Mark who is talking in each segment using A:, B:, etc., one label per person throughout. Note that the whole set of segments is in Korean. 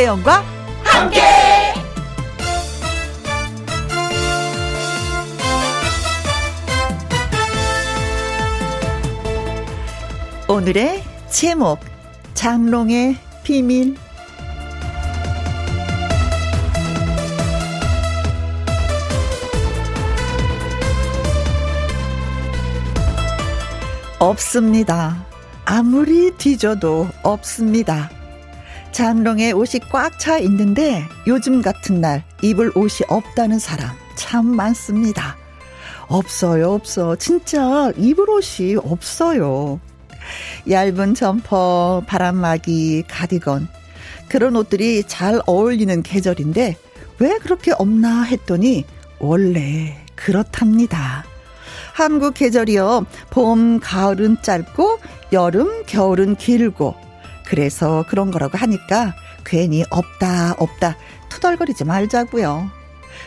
A: 김혜영과 함께. 오늘의 제목 장롱의 비밀 없습니다. 아무리 뒤져도 없습니다. 장롱에 옷이 꽉 차 있는데 요즘 같은 날 입을 옷이 없다는 사람 참 많습니다. 없어요, 없어. 진짜 입을 옷이 없어요. 얇은 점퍼, 바람막이, 가디건. 그런 옷들이 잘 어울리는 계절인데 왜 그렇게 없나 했더니 원래 그렇답니다. 한국 계절이요. 봄, 가을은 짧고 여름, 겨울은 길고 그래서 그런 거라고 하니까 괜히 없다, 없다, 투덜거리지 말자고요.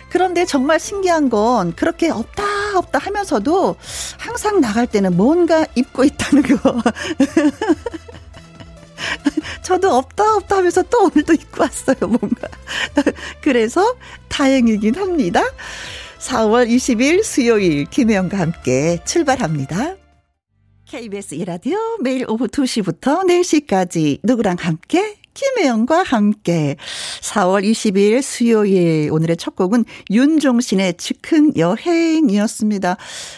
A: 그런데 정말 신기한 건 그렇게 없다, 없다 하면서도 항상 나갈 때는 뭔가 입고 있다는 거. 저도 없다, 없다 하면서 또 오늘도 입고 왔어요, 뭔가. 그래서 다행이긴 합니다. 4월 20일 수요일 김혜영과 함께 출발합니다. KBS 이라디오 매일 오후 2시부터 4시까지 누구랑 함께 김혜영과 함께 4월 20일 수요일 오늘의 첫 곡은 윤종신의 즉흥 여행이었습니다.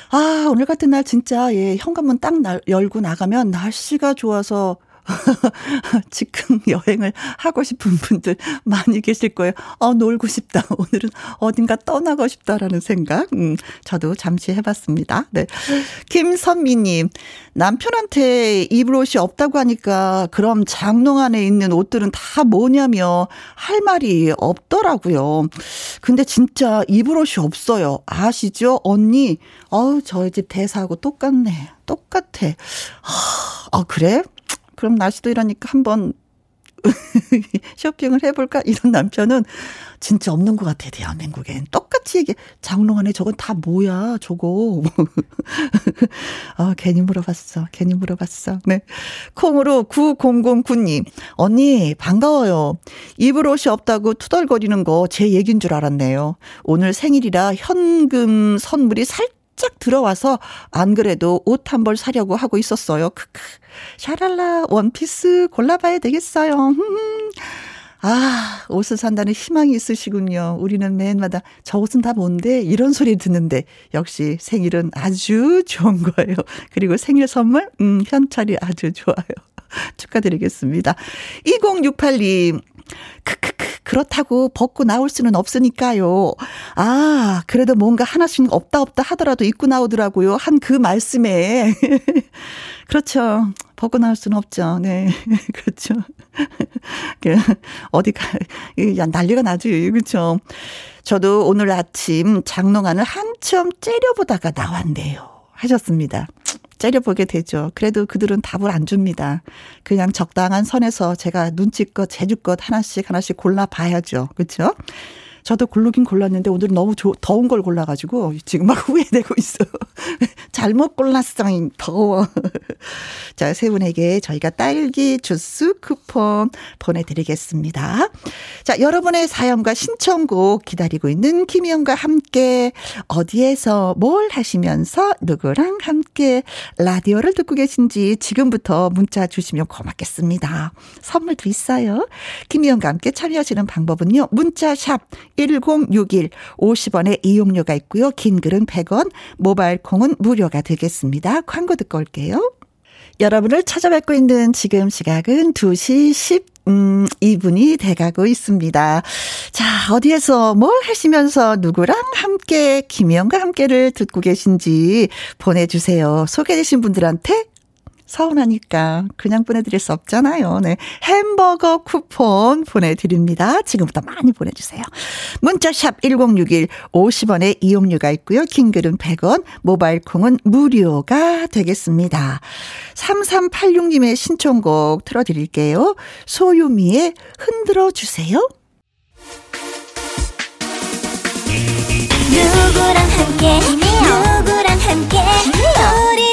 A: 아, 오늘 같은 날 진짜 예, 현관문 딱 날, 열고 나가면 날씨가 좋아서 즉흥 여행을 하고 싶은 분들 많이 계실 거예요. 어, 놀고 싶다. 오늘은 어딘가 떠나고 싶다라는 생각. 음, 저도 잠시 해봤습니다. 네. 김선미님, 남편한테 입을 옷이 없다고 하니까 그럼 장롱 안에 있는 옷들은 다 뭐냐며 할 말이 없더라고요. 근데 진짜 입을 옷이 없어요. 아시죠? 언니, 어우, 저희 집 대사하고 똑같네. 똑같아. 아, 그래? 그럼 날씨도 이러니까 한번 쇼핑을 해볼까? 이런 남편은 진짜 없는 것 같아, 대한민국엔. 똑같이 얘기, 장롱 안에 저건 다 뭐야, 저거. 아, 괜히 물어봤어. 괜히 물어봤어. 네. 콩으로 9009님. 언니, 반가워요. 입을 옷이 없다고 투덜거리는 거 제 얘기인 줄 알았네요. 오늘 생일이라 현금 선물이 살살 짝 들어와서 안 그래도 옷 한 벌 사려고 하고 있었어요. 크크. 샤랄라 원피스 골라봐야 되겠어요. 아, 옷을 산다는 희망이 있으시군요. 우리는 매일마다 저 옷은 다 뭔데? 이런 소리 듣는데 역시 생일은 아주 좋은 거예요. 그리고 생일 선물, 음, 현찰이 아주 좋아요. 축하드리겠습니다. 2068님, 크크크, 그렇다고 벗고 나올 수는 없으니까요. 아, 그래도 뭔가 하나씩 없다 없다 하더라도 입고 나오더라고요. 한 그 말씀에. 그렇죠. 벗고 나올 수는 없죠. 네. 그렇죠. 그, 어디 가, 야, 난리가 나지. 그렇죠. 저도 오늘 아침 장롱안을 한참 째려보다가 나왔네요. 하셨습니다. 째려보게 되죠. 그래도 그들은 답을 안 줍니다. 그냥 적당한 선에서 제가 눈치껏, 재주껏 하나씩 하나씩 골라봐야죠. 그렇죠? 저도 골르긴 골랐는데 오늘은 너무 조, 더운 걸 골라가지고 지금 막 후회되고 있어요. 잘못 골랐어. 더워. 자, 세 분에게 저희가 딸기 주스 쿠폰 보내드리겠습니다. 자, 여러분의 사연과 신청곡 기다리고 있는 김희영과 함께 어디에서 뭘 하시면서 누구랑 함께 라디오를 듣고 계신지 지금부터 문자 주시면 고맙겠습니다. 선물도 있어요. 김희영과 함께 참여하시는 방법은요. 문자 샵1061 50원의 이용료가 있고요. 긴 글은 100원, 모바일 콩은 무료가 되겠습니다. 광고 듣고 올게요. 여러분을 찾아뵙고 있는 지금 시각은 2시 10 음, 2분이 돼가고 있습니다. 자, 어디에서 뭘 하시면서 누구랑 함께, 김희영과 함께를 듣고 계신지 보내주세요. 소개되신 분들한테 서운하니까 그냥 보내드릴 수 없잖아요. 네. 햄버거 쿠폰 보내드립니다. 지금부터 많이 보내주세요. 문자샵 1061 50원의 이용료가 있고요. 킹글은 100원, 모바일 콩은 무료가 되겠습니다. 3386님의 신청곡 틀어드릴게요. 소유미의 흔들어 주세요. 누구랑 함께, 누구랑 함께, 우리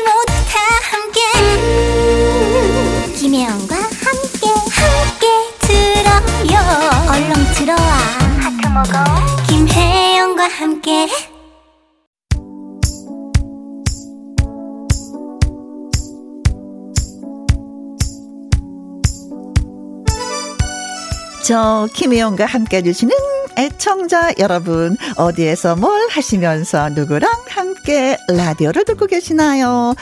A: 김혜영과 함께. 저 김혜영과 함께 해주시는 애청자 여러분 어디에서 뭘 하시면서 누구랑 함께 라디오를 듣고 계시나요?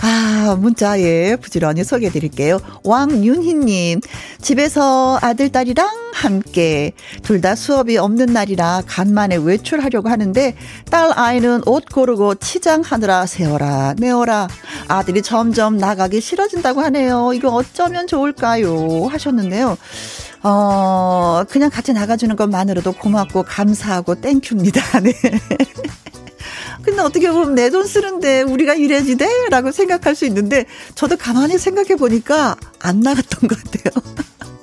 A: 아 문자에 부지런히 소개해 드릴게요. 왕윤희님 집에서 아들 딸이랑 함께 둘 다 수업이 없는 날이라 간만에 외출하려고 하는데 딸 아이는 옷 고르고 치장하느라 세월아 네월아 아들이 점점 나가기 싫어진다고 하네요. 이거 어쩌면 좋을까요? 하셨는데요. 어, 그냥 같이 나가주는 것만으로도 고맙고 감사하고 thank you입니다. 네. 근데 어떻게 보면 내 돈 쓰는데 우리가 이래지 돼? 라고 생각할 수 있는데 저도 가만히 생각해 보니까 안 나갔던 것 같아요.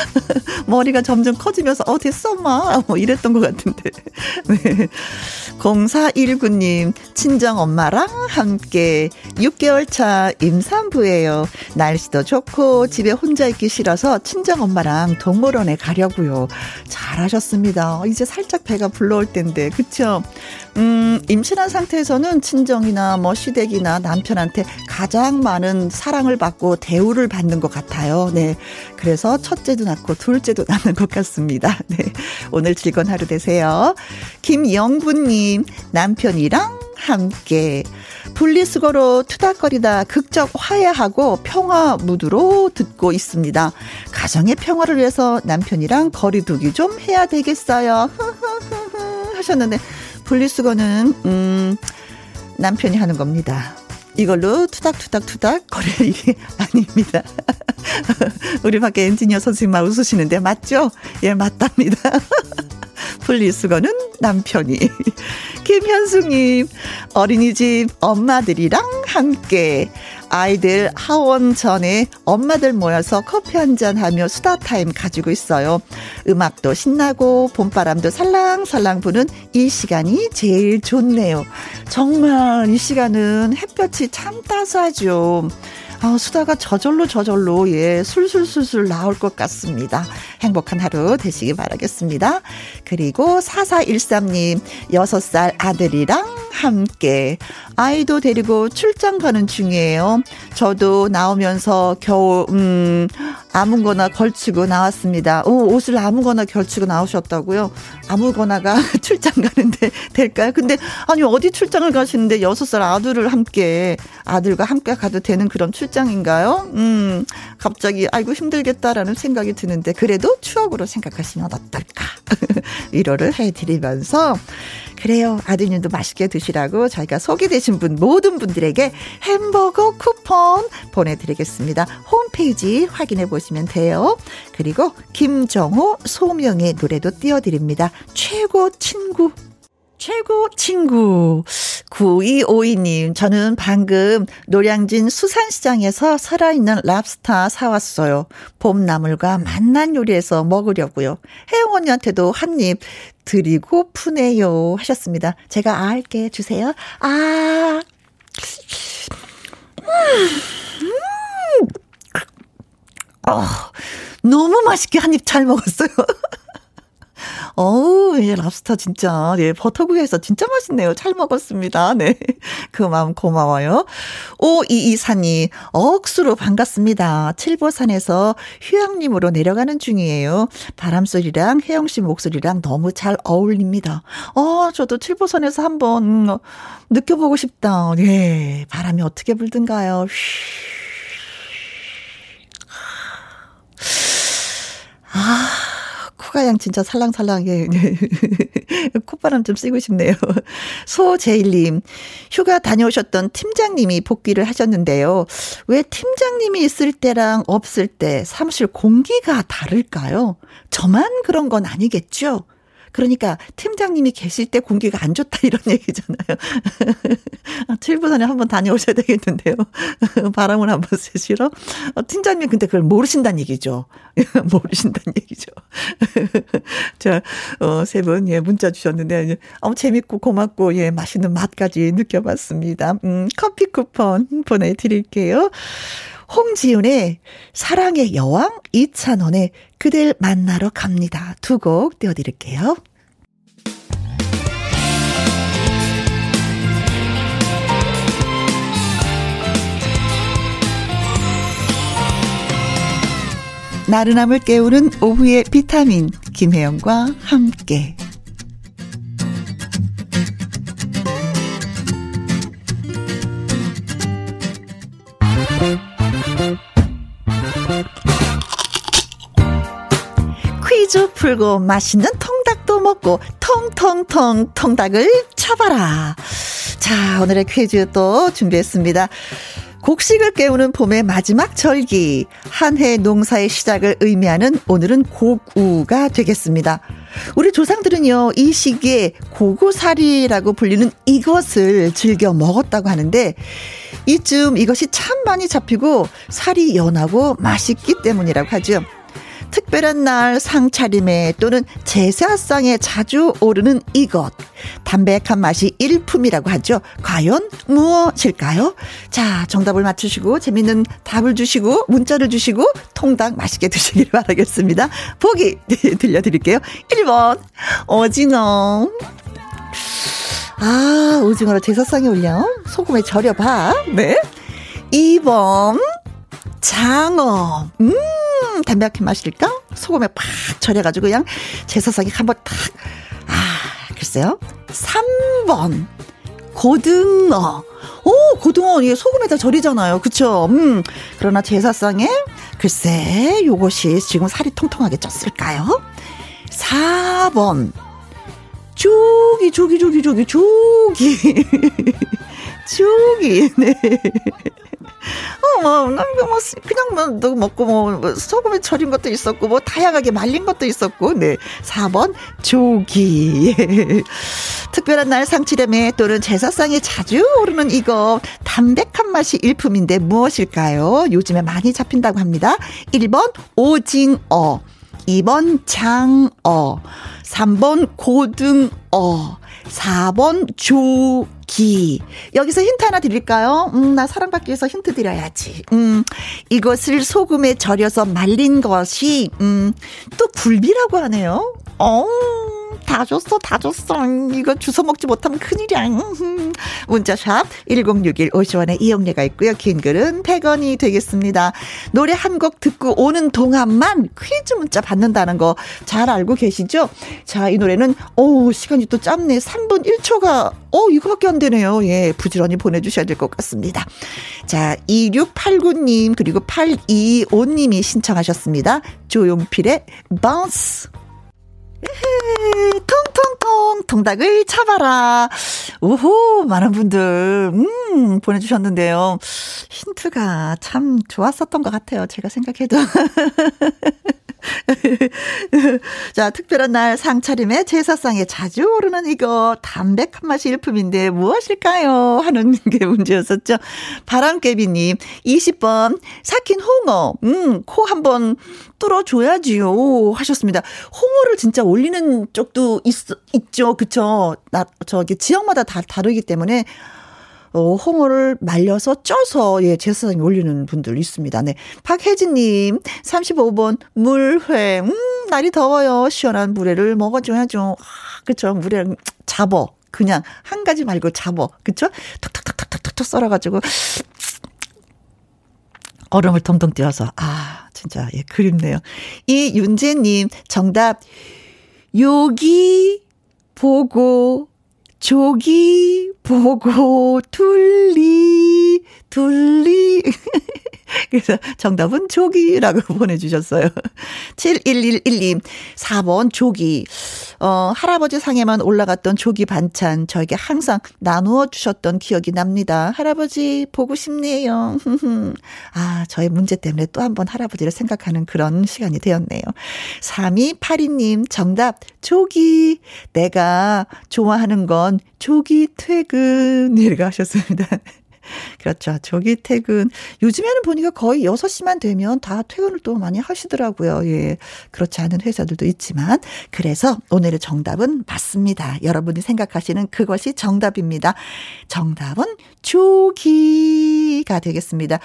A: 머리가 점점 커지면서 어 됐어 엄마 뭐 이랬던 것 같은데 네. 0419님 친정 엄마랑 함께 6개월 차 임산부예요 날씨도 좋고 집에 혼자 있기 싫어서 친정 엄마랑 동물원에 가려고요 잘하셨습니다 이제 살짝 배가 불러올 텐데 그쵸 음, 임신한 상태에서는 친정이나 뭐 시댁이나 남편한테 가장 많은 사랑을 받고 대우를 받는 것 같아요. 네. 그래서 첫째도 낳고 둘째도 낳는 것 같습니다. 네. 오늘 즐거운 하루 되세요. 김영구님, 남편이랑 함께 분리수거로 투닥거리다 극적 화해하고 평화 무드로 듣고 있습니다. 가정의 평화를 위해서 남편이랑 거리두기 좀 해야 되겠어요. 하셨는데 분리수거는 음 남편이 하는 겁니다. 이걸로 투닥투닥투닥 거릴 일이 아닙니다. 우리 밖에 엔지니어 선생님만 웃으시는데 맞죠? 예, 맞답니다. 분리수거는 남편이. 김현숙님, 어린이집 엄마들이랑 함께 아이들 하원 전에 엄마들 모여서 커피 한잔 하며 수다 타임 가지고 있어요. 음악도 신나고 봄바람도 살랑살랑 부는 이 시간이 제일 좋네요. 정말 이 시간은 햇볕이 참 따스하죠. 아, 수다가 저절로 저절로 예 술술술술 나올 것 같습니다. 행복한 하루 되시기 바라겠습니다. 그리고 4413님 6살 아들이랑 함께 아이도 데리고 출장 가는 중이에요. 저도 나오면서 겨우 음 아무거나 걸치고 나왔습니다. 오, 옷을 아무거나 걸치고 나오셨다고요? 아무거나가 출장 가는데 될까요? 근데 아니 어디 출장을 가시는데 여섯 살 아들을 함께 아들과 함께 가도 되는 그런 출장인가요? 음 갑자기 아이고 힘들겠다라는 생각이 드는데 그래도 추억으로 생각하시면 어떨까? 위로를 해드리면서 그래요. 아드님도 맛있게 드시라고 저희가 소개되신 분 모든 분들에게 햄버거 쿠폰 보내드리겠습니다. 홈페이지 확인해 보시면 돼요. 그리고 김정호, 소명의 노래도 띄워드립니다. 최고 친구. 최고 친구. 9252님, 저는 방금 노량진 수산시장에서 살아있는 랍스타 사왔어요. 봄나물과 맛난 요리해서 먹으려고요. 혜영 언니한테도 한 입 드리고 푸네요. 하셨습니다. 제가 알게 주세요. 아, 음, 음. 어, 너무 맛있게 한 입 잘 먹었어요. 어우, 예, 랍스터 진짜, 예, 버터구이에서 진짜 맛있네요. 잘 먹었습니다. 네. 그 마음 고마워요. 5224님, 억수로 반갑습니다. 칠보산에서 휴양림으로 내려가는 중이에요. 바람소리랑 혜영씨 목소리랑 너무 잘 어울립니다. 어, 저도 칠보산에서 한번 음, 느껴보고 싶다. 예, 바람이 어떻게 불든가요? 아. 코가양 진짜 살랑살랑해. 콧바람 좀 쐬고 싶네요. 소제일님, 휴가 다녀오셨던 팀장님이 복귀를 하셨는데요. 왜 팀장님이 있을 때랑 없을 때 사무실 공기가 다를까요? 저만 그런 건 아니겠죠? 그러니까 팀장님이 계실 때 공기가 안 좋다 이런 얘기잖아요. 7분 안에 한번 다녀오셔야 되겠는데요. 바람을 한번 쐬시러. 어, 팀장님 근데 그걸 모르신다는 얘기죠. 모르신다는 얘기죠. 자, 어, 세 분, 예, 문자 주셨는데, 어, 재밌고 고맙고, 예, 맛있는 맛까지 느껴봤습니다. 음, 커피 쿠폰 보내드릴게요. 홍지윤의 사랑의 여왕 이찬원의 그댈 만나러 갑니다. 두 곡 띄워드릴게요. 나른함을 깨우는 오후의 비타민 김혜영과 함께 thank you 퀴즈 풀고 맛있는 통닭도 먹고 통통통 통닭을 쳐봐라. 자, 오늘의 퀴즈 또 준비했습니다. 곡식을 깨우는 봄의 마지막 절기, 한 해 농사의 시작을 의미하는 오늘은 곡우가 되겠습니다. 우리 조상들은요, 이 시기에 고구살이라고 불리는 이것을 즐겨 먹었다고 하는데, 이쯤 이것이 참 많이 잡히고 살이 연하고 맛있기 때문이라고 하죠. 특별한 날 상차림에 또는 제사상에 자주 오르는 이것. 담백한 맛이 일품이라고 하죠. 과연 무엇일까요? 자, 정답을 맞추시고 재밌는 답을 주시고 문자를 주시고 통닭 맛있게 드시길 바라겠습니다. 보기 들려드릴게요. 1번 오징어. 아, 오징어를 제사상에 올려. 소금에 절여봐. 네. 2번 장어. 음. 담백한 맛일까? 소금에 팍 절여가지고 그냥 제사상에 한번 탁. 아, 글쎄요. 3번. 고등어. 오, 고등어, 예, 소금에다 절이잖아요. 그쵸? 음. 그러나 제사상에, 글쎄, 요것이 지금 살이 통통하게 쪘을까요? 4번. 조기, 조기, 조기, 조기, 조기. 조기, 네. 어, 뭐, 뭐, 그냥 뭐, 먹고, 뭐, 뭐, 소금에 절인 것도 있었고, 뭐, 다양하게 말린 것도 있었고, 네. 4번, 조기. 특별한 날 상치렴에 또는 제사상에 자주 오르는 이거, 담백한 맛이 일품인데 무엇일까요? 요즘에 많이 잡힌다고 합니다. 1번, 오징어. 2번, 장어. 3번, 고등어. 4번, 조, 기. 여기서 힌트 하나 드릴까요? 음, 나 사랑받기 위해서 힌트 드려야지. 음, 이것을 소금에 절여서 말린 것이, 음, 또 굴비라고 하네요. 어, 다 줬어, 다 줬어. 이거 주워 먹지 못하면 큰일이야. 문자샵 1061 50원의 이용료가 있고요. 긴 글은 100원이 되겠습니다. 노래 한 곡 듣고 오는 동안만 퀴즈 문자 받는다는 거 잘 알고 계시죠? 자, 이 노래는, 오, 시간이 또 짧네. 3분 1초가, 어, 이거밖에 안 되네요. 예, 부지런히 보내 주셔야 될 것 같습니다. 자, 2689 님, 그리고 825님이 신청하셨습니다. 조용필의 Bounce. 통통통 통닭을 쳐봐라. 오호 많은 분들 음 보내주셨는데요. 힌트가 참 좋았었던 것 같아요. 제가 생각해도. 자, 특별한 날 상차림에 제사상에 자주 오르는 이거 담백한 맛이 일품인데 무엇일까요? 하는 게 문제였었죠. 바람개비님 20번 삭힌 홍어 음, 코 한번 뚫어줘야지요 하셨습니다. 홍어를 진짜 올리는 쪽도 있, 있죠. 그쵸? 나, 저기 지역마다 다 다르기 때문에 어, 홍어를 말려서 쪄서 예, 제사상에 올리는 분들 있습니다. 네. 박혜진 님 35번 물회 음 날이 더워요. 시원한 물회를 먹어 줘야죠. 아, 그쵸 물회 잡어 그냥 한 가지 말고 잡어 그쵸? 탁탁탁탁탁탁 썰어 가지고 얼음을 통통 띄어서 아 진짜 예 그립네요. 이 윤재님 정답 여기 보고 조기 보고 둘리 둘리 그래서 정답은 조기라고 보내주셨어요. 7111님 4번 조기 어 할아버지 상에만 올라갔던 조기 반찬 저에게 항상 나누어 주셨던 기억이 납니다. 할아버지 보고 싶네요. 아 저의 문제 때문에 또 한 번 할아버지를 생각하는 그런 시간이 되었네요. 3282님 정답 조기 내가 좋아하는 건 조기 퇴근 이라고 하셨습니다. 그렇죠. 조기 퇴근. 요즘에는 보니까 거의 6시만 되면 다 퇴근을 또 많이 하시더라고요. 예. 그렇지 않은 회사들도 있지만. 그래서 오늘의 정답은 맞습니다. 여러분이 생각하시는 그것이 정답입니다. 정답은 조기가 되겠습니다.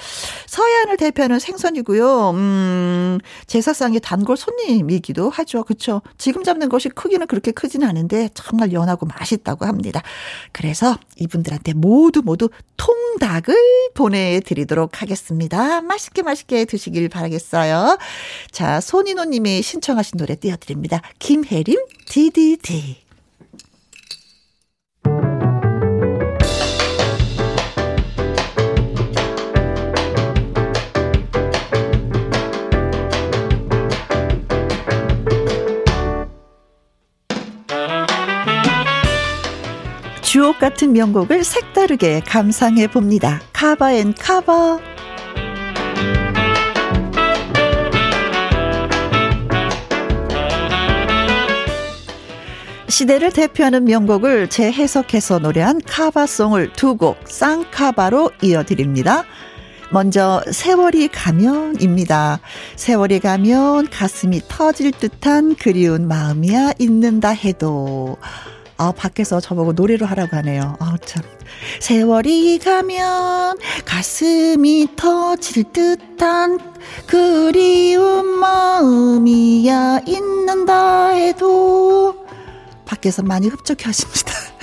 A: 서해안을 대표하는 생선이고요. 음, 제사상의 단골 손님이기도 하죠. 그렇죠. 지금 잡는 것이 크기는 그렇게 크지는 않은데 정말 연하고 맛있다고 합니다. 그래서 이분들한테 모두 모두 통닭 닭을 보내드리도록 하겠습니다. 맛있게 맛있게 드시길 바라겠어요. 자, 손인호님이 신청하신 노래 띄워드립니다. 김혜림, DDD. 주옥 같은 명곡을 색다르게 감상해 봅니다. cover and cover. 시대를 대표하는 명곡을 재해석해서 노래한 카바송을 두 곡 쌍카바로 이어드립니다. 먼저 세월이 가면입니다. 세월이 가면 가슴이 터질 듯한 그리운 마음이야 잊는다 해도 아, 밖에서 저보고 노래로 하라고 하네요. 아, 참. 세월이 가면 가슴이 터질 듯한 그리운 마음이야 있는다 해도 밖에서 많이 흡족해 하십니다.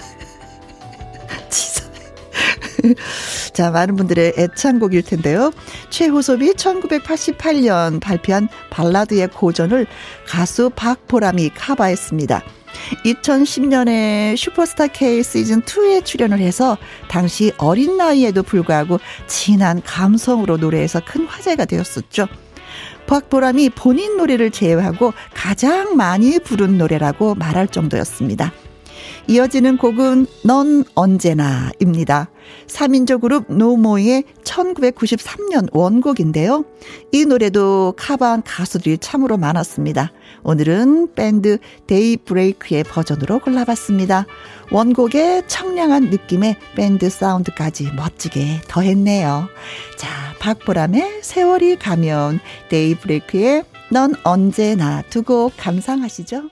A: 자, 많은 분들의 애창곡일 텐데요. 최호섭이 1988년 발표한 발라드의 고전을 가수 박보람이 카바했습니다. 2010년에 슈퍼스타 K 시즌 2에 출연을 해서 당시 어린 나이에도 불구하고 진한 감성으로 노래해서 큰 화제가 되었었죠. 박보람이 본인 노래를 제외하고 가장 많이 부른 노래라고 말할 정도였습니다. 이어지는 곡은 넌 언제나입니다. 3인조 그룹 노모의 1993년 원곡인데요. 이 노래도 카바한 가수들이 참으로 많았습니다. 오늘은 밴드 데이브레이크의 버전으로 골라봤습니다. 원곡의 청량한 느낌의 밴드 사운드까지 멋지게 더했네요. 자, 박보람의 세월이 가면 데이브레이크의 넌 언제나 두 곡 감상하시죠.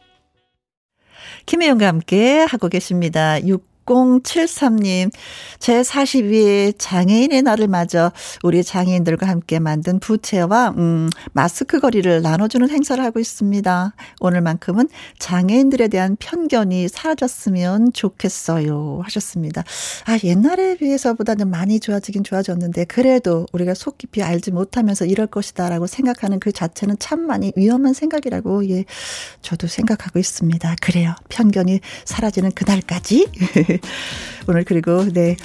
A: 김혜영과 함께 하고 계십니다. 6073님, 제 42회 장애인의 날을 맞아 우리 장애인들과 함께 만든 부채와, 음, 마스크 거리를 나눠주는 행사를 하고 있습니다. 오늘만큼은 장애인들에 대한 편견이 사라졌으면 좋겠어요. 하셨습니다. 아, 옛날에 비해서보다는 많이 좋아지긴 좋아졌는데, 그래도 우리가 속 깊이 알지 못하면서 이럴 것이다라고 생각하는 그 자체는 참 많이 위험한 생각이라고, 예, 저도 생각하고 있습니다. 그래요. 편견이 사라지는 그날까지. 오늘 그리고 네.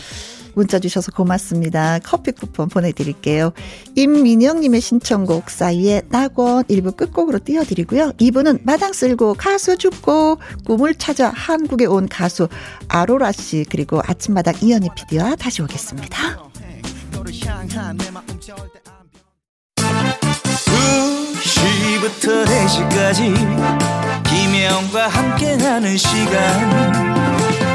A: 문자 주셔서 고맙습니다. 커피 쿠폰 보내드릴게요. 임민영님의 신청곡 사이에 낙원 1부 끝곡으로 띄워드리고요. 2부는 마당 쓸고 가수 죽고 꿈을 찾아 한국에 온 가수 아로라 씨 그리고 아침마당 이현희 PD와 다시 오겠습니다.
B: 2시부터 4시까지 김혜영과 함께하는 시간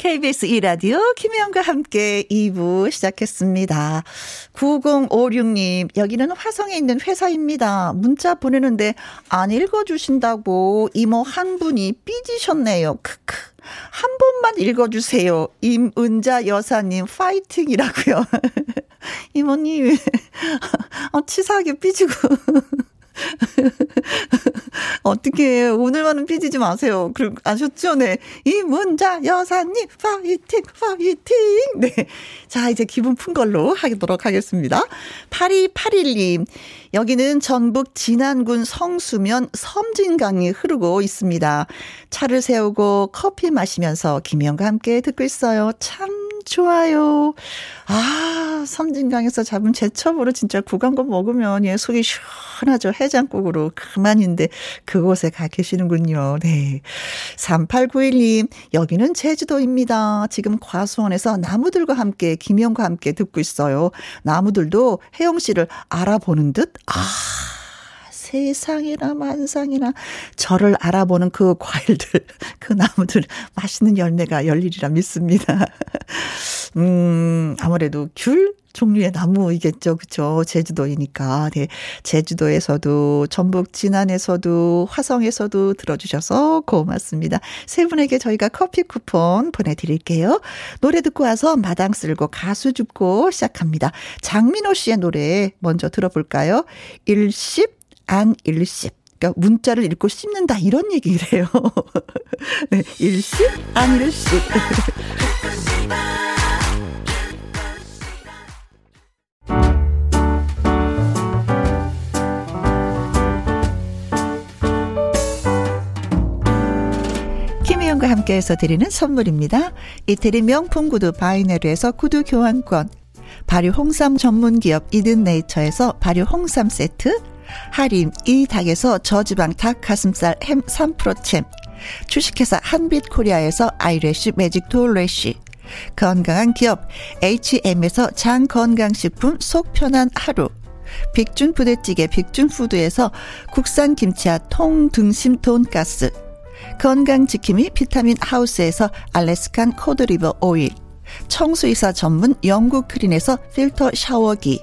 A: KBS 2라디오 김혜영과 함께 2부 시작했습니다. 9056님, 여기는 화성에 있는 회사입니다. 문자 보내는데 안 읽어주신다고 이모 한 분이 삐지셨네요. 크크. 한 번만 읽어주세요. 임은자 여사님, 파이팅이라고요. 이모님, 어, 치사하게 삐지고. 어떻게 오늘만은 삐지지 마세요. 그리고 아셨죠? 네. 이문자 여사님 파이팅 파이팅. 네. 자, 이제 기분 푼 걸로 하도록 하겠습니다. 8281님. 여기는 전북 진안군 성수면 섬진강이 흐르고 있습니다. 차를 세우고 커피 마시면서 김영과 함께 듣고 있어요. 참 좋아요. 아, 섬진강에서 잡은 제첩으로 진짜 구간거 먹으면 예, 속이 시원하죠. 해장국으로. 그만인데 그곳에 가 계시는군요. 네. 3891님, 여기는 제주도입니다. 지금 과수원에서 나무들과 함께, 김영과 함께 듣고 있어요. 나무들도 혜영 씨를 알아보는 듯, 아. 세상이나 만상이나 저를 알아보는 그 과일들, 그 나무들 맛있는 열매가 열리리라 믿습니다. 음, 음, 아무래도 귤 종류의 나무이겠죠. 그쵸. 제주도이니까. 네. 제주도에서도, 전북 진안에서도, 화성에서도 들어주셔서 고맙습니다. 세 분에게 저희가 커피 쿠폰 보내드릴게요. 노래 듣고 와서 마당 쓸고 가수 줍고 시작합니다. 장민호 씨의 노래 먼저 들어볼까요? 일십, 안 일십. 그러니까 문자를 읽고 씹는다 이런 얘기를 해요. 네, 일십, 안 일십. 김혜영과 함께해서 드리는 선물입니다. 이태리 명품 구두 바이네르에서 구두 교환권, 발효 홍삼 전문 기업 이든 네이처에서 발효 홍삼 세트, 하림 이 닭에서 저지방 닭 가슴살 햄 3%챔, 주식회사 한빛코리아에서 아이래쉬 매직 돌래쉬, 건강한 기업 H&M에서 장 건강식품 속 편한 하루, 빅준 부대찌개 빅준푸드에서 국산 김치와 통등심 돈가스, 건강지킴이 비타민 하우스에서 Alaskan cod liver oil, 청소 이사 전문 영구크린에서 필터 샤워기,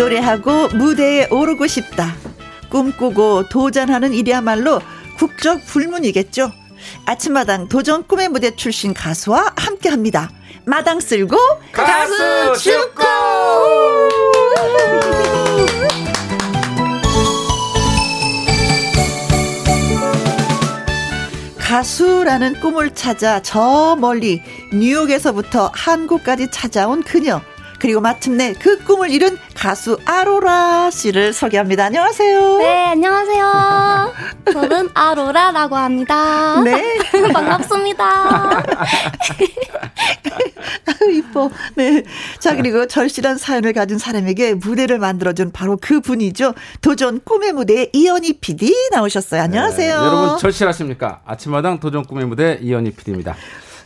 A: 노래하고 무대에 오르고 싶다. 꿈꾸고 도전하는 일이야말로 국적 불문이겠죠. 아침마당 도전 꿈의 무대 출신 가수와 함께 합니다. 마당 쓸고 가수 축구! 가수라는 꿈을 찾아 저 멀리 뉴욕에서부터 한국까지 찾아온 그녀. 그리고 마침내 그 꿈을 이룬 가수 아로라 씨를 소개합니다. 안녕하세요.
C: 네, 안녕하세요. 저는 아로라라고 합니다.
A: 네.
C: 반갑습니다.
A: 아유, 이뻐. 네. 자, 그리고 절실한 사연을 가진 사람에게 무대를 만들어준 바로 그 분이죠. 도전 꿈의 무대에 이현희 PD 나오셨어요. 안녕하세요.
D: 네, 여러분 절실하십니까? 아침마당 도전 꿈의 무대 이현희 PD입니다.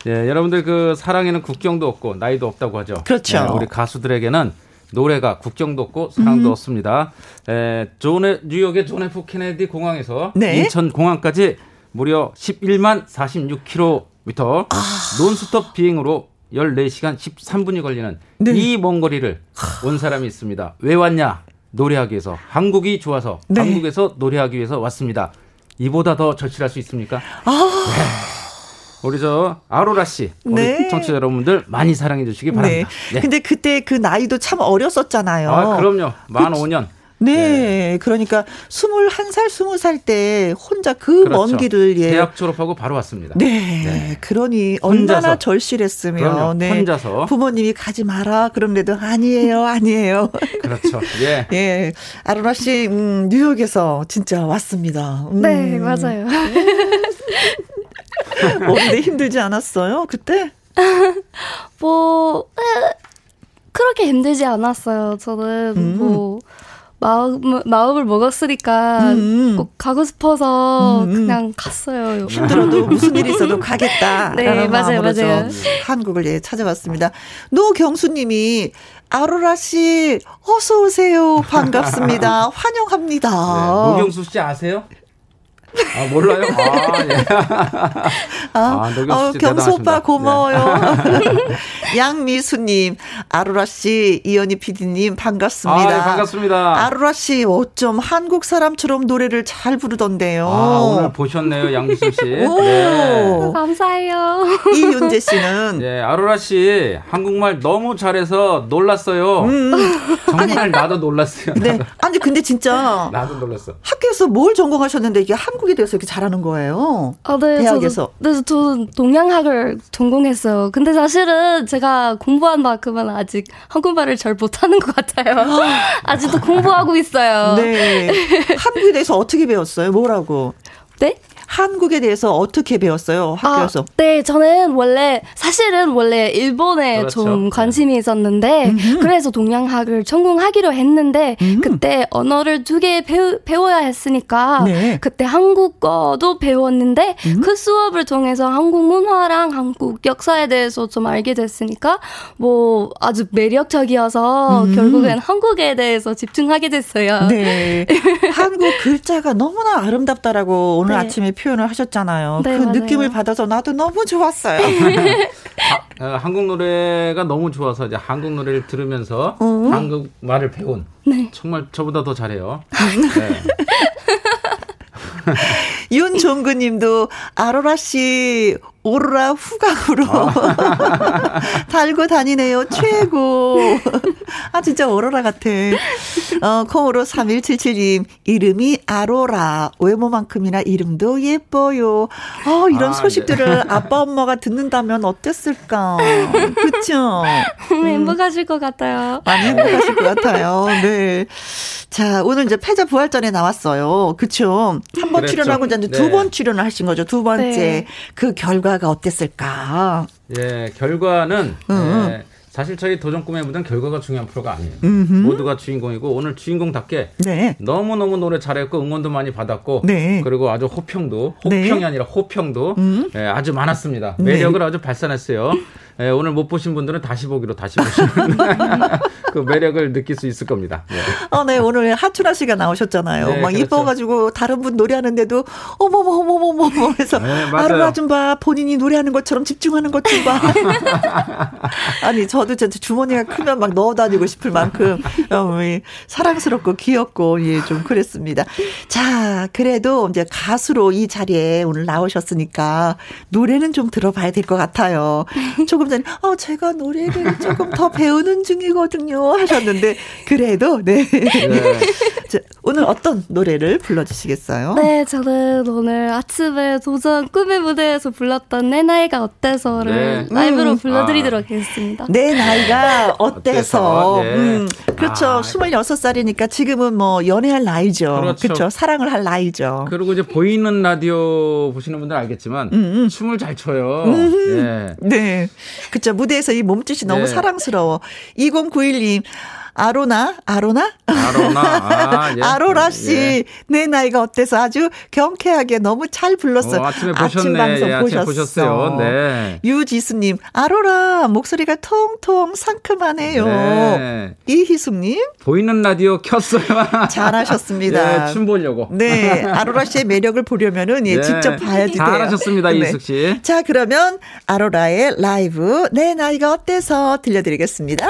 D: 예, 여러분들 그 사랑에는 국경도 없고 나이도 없다고 하죠.
A: 그렇죠.
D: 예, 우리 가수들에게는 노래가 국경도 없고 사랑도
A: 음.
D: 없습니다. 에, 존의 뉴욕의 존 F 케네디 공항에서
A: 네.
D: 인천 공항까지 무려 11만 46km
A: 아.
D: 논스톱 비행으로 14시간 13분이 걸리는
A: 네.
D: 이먼 거리를 온 사람이 있습니다. 왜 왔냐? 노래하기 위해서. 한국이 좋아서
A: 네.
D: 한국에서 노래하기 위해서 왔습니다. 이보다 더 절실할 수 있습니까?
A: 아,
D: 우리 저 아로라 씨, 우리
A: 네.
D: 청취자 여러분들 많이 사랑해 주시기
A: 네.
D: 바랍니다. 네.
A: 근데 그때 그 나이도 참 어렸었잖아요.
D: 아, 그럼요. 만
A: 그치.
D: 5년.
A: 네. 그러니까 21살, 20살 때 혼자 그먼
D: 그렇죠.
A: 길을 예.
D: 대학 졸업하고 바로 왔습니다.
A: 네. 그러니 얼마나
D: 혼자서.
A: 절실했으면
D: 그럼요.
A: 네.
D: 혼자서.
A: 부모님이 가지 마라 그런데도 아니에요. 아니에요.
D: 그렇죠. 예.
A: 예. 아로라 씨 음, 뉴욕에서 진짜 왔습니다. 음.
C: 네, 맞아요.
A: 어, 근데 힘들지 않았어요? 그때?
C: 뭐, 에, 그렇게 힘들지 않았어요. 저는
A: 음.
C: 뭐, 마음, 마음을 먹었으니까
A: 음.
C: 꼭 가고 싶어서
A: 음.
C: 그냥 갔어요.
A: 힘들어도 무슨 일이 있어도 가겠다.
C: 네,
A: 라는
C: 맞아요, 맞아요.
A: 한국을 예, 찾아왔습니다. 노경수님이 아로라 씨 어서 오세요. 반갑습니다. 환영합니다.
D: 네. 노경수 씨 아세요? 아, 몰라요? 아, 예.
A: 아,
D: 아,
A: 어,
D: 씨
A: 경수 오빠
D: 대단하십니다. 네.
A: 고마워요. 양미수님, 아로라 씨, 이현희 PD님 반갑습니다.
D: 아, 예, 반갑습니다.
A: 아로라 씨, 어쩜 한국 사람처럼 노래를 잘 부르던데요.
D: 아, 오늘 보셨네요, 양미순 씨.
A: 오.
D: 네.
C: 감사해요.
A: 이윤재 씨는
D: 예, 아로라 씨 한국말 너무 잘해서 놀랐어요. 정말 나도 놀랐어요.
A: 음. 네.
D: 나도,
A: 아니 근데 진짜
D: 나도 놀랐어.
A: 학교에서 뭘 전공하셨는데 이게 한국 에 대해서 이렇게 잘하는 거예요?
C: 아, 네,
A: 대학에서.
C: 저도, 네, 저는 동양학을 전공했어요. 근데 사실은 제가 공부한 만큼은 아직 한국말을 잘 못하는 것 같아요. 아직도 공부하고 있어요.
A: 네. 한국에 대해서 어떻게 배웠어요? 뭐라고?
C: 네?
A: 한국에 대해서 어떻게 배웠어요? 학교에서?
C: 아, 네, 저는 원래 사실은 원래 일본에
D: 그렇죠.
C: 좀 관심이 있었는데 그래서 동양학을 전공하기로 했는데 그때 언어를 두 개 배워야 했으니까
A: 네.
C: 그때 한국어도 배웠는데 그 수업을 통해서 한국 문화랑 한국 역사에 대해서 좀 알게 됐으니까 뭐 아주 매력적이어서 결국엔 한국에 대해서 집중하게 됐어요.
A: 네. 한국 글자가 너무나 아름답다라고 오늘
C: 네.
A: 아침에 표현을 하셨잖아요.
C: 네,
A: 그
C: 맞아요.
A: 느낌을 받아서 나도 너무 좋았어요.
D: 어, 한국 노래가 너무 좋아서 이제 한국 노래를 들으면서
A: 어?
D: 한국 말을 배운.
C: 네.
D: 정말 저보다 더 잘해요.
A: 음.
D: 네.
A: 윤종근 님도 아로라 씨 오로라 후각으로 달고 다니네요. 최고. 아, 진짜 오로라 같아. 어, 콩으로 3177님, 이름이 아로라. 외모만큼이나 이름도 예뻐요. 어, 이런
D: 아,
A: 소식들을 아빠, 엄마가 듣는다면 어땠을까. 그쵸?
C: 음, 행복하실 것 같아요.
A: 많이 행복하실 것 같아요. 네. 자, 오늘 이제 패자 부활전에 나왔어요. 그쵸? 한번
D: 그랬죠.
A: 출연하고 이제
D: 네.
A: 두번 출연을 하신 거죠. 두 번째.
C: 네.
A: 그 결과가 어땠을까?
D: 예, 결과는
A: 응.
D: 예, 사실 저희 도전 꿈의 무대는 결과가 중요한 프로가 아니에요. 모두가 주인공이고 오늘 주인공답게
A: 네.
D: 너무 너무 노래 잘했고 응원도 많이 받았고
A: 네.
D: 그리고 아주 호평도
A: 네.
D: 호평이 아니라 호평도
A: 음.
D: 예, 아주 많았습니다.
A: 네.
D: 매력을 아주 발산했어요. 예, 오늘 못 보신 분들은 다시 보기로 다시 보시면 그 매력을 느낄 수 있을 겁니다. 예.
A: 어, 네. 오늘 하춘아 씨가 나오셨잖아요.
D: 네,
A: 막
D: 그렇죠.
A: 이뻐가지고 다른 분 노래하는데도 어머머, 어머머머머 해서
D: 네.
A: 아로라 좀 봐. 본인이 노래하는 것처럼 집중하는 것 좀 봐. 아니, 저도 진짜 주머니가 크면 막 넣어 다니고 싶을 만큼 어, 예, 사랑스럽고 귀엽고 예, 좀 그랬습니다. 자, 그래도 이제 가수로 이 자리에 오늘 나오셨으니까 노래는 좀 들어봐야 될 것 같아요. 조금 전에 어, 제가 노래를 조금 더 배우는 중이거든요 하셨는데 그래도 네.
D: 네.
A: 자, 오늘 어떤 노래를 불러주시겠어요?
C: 네, 저는 오늘 아침에 도전 꿈의 무대에서 불렀던 내 나이가 어때서를
D: 네.
C: 라이브로
A: 음.
C: 불러드리도록 하겠습니다.
A: 내 나이가 어때서?
D: 어때서? 네.
A: 음, 그렇죠.
D: 아.
A: 26살이니까 지금은 뭐 연애할 나이죠.
D: 그렇죠.
A: 그렇죠. 사랑을 할 나이죠.
D: 그리고 이제 보이는 라디오 보시는 분들 알겠지만
A: 음,
D: 춤을 잘 춰요. 예.
A: 네. 그쵸. 무대에서 이 몸짓이 너무
D: 네.
A: 사랑스러워. 2091님. 아로나? 아로나?
D: 아로나. 아, 예.
A: 아로라 씨,
D: 예.
A: 내 나이가 어때서 아주 경쾌하게 너무 잘 불렀어요.
D: 어, 아침에
A: 아침
D: 보셨네.
A: 방송
D: 예, 아침에
A: 보셨어.
D: 보셨어요. 네.
A: 유지수님, 아로라 목소리가 통통 상큼하네요.
D: 네.
A: 이희숙님,
D: 보이는 라디오 켰어요.
A: 잘하셨습니다.
D: 예, 춤 보려고.
A: 네, 아로라 씨의 매력을 보려면은 예,
D: 네.
A: 직접 봐야지 돼요.
D: 잘하셨습니다,
A: 네.
D: 이숙 씨.
A: 자, 그러면 아로라의 라이브 내 나이가 어때서 들려드리겠습니다.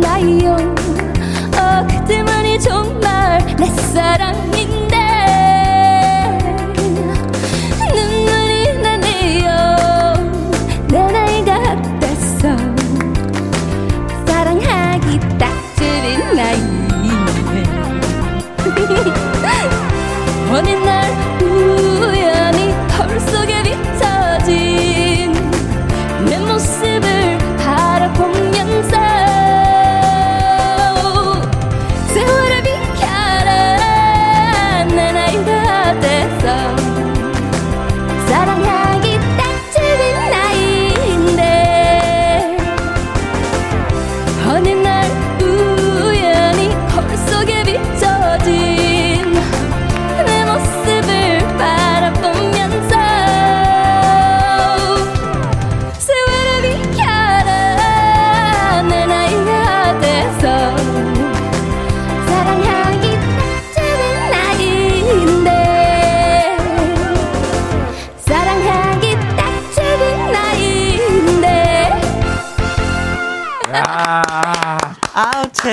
C: 하나요. 어 그때만이 정말 내 사랑인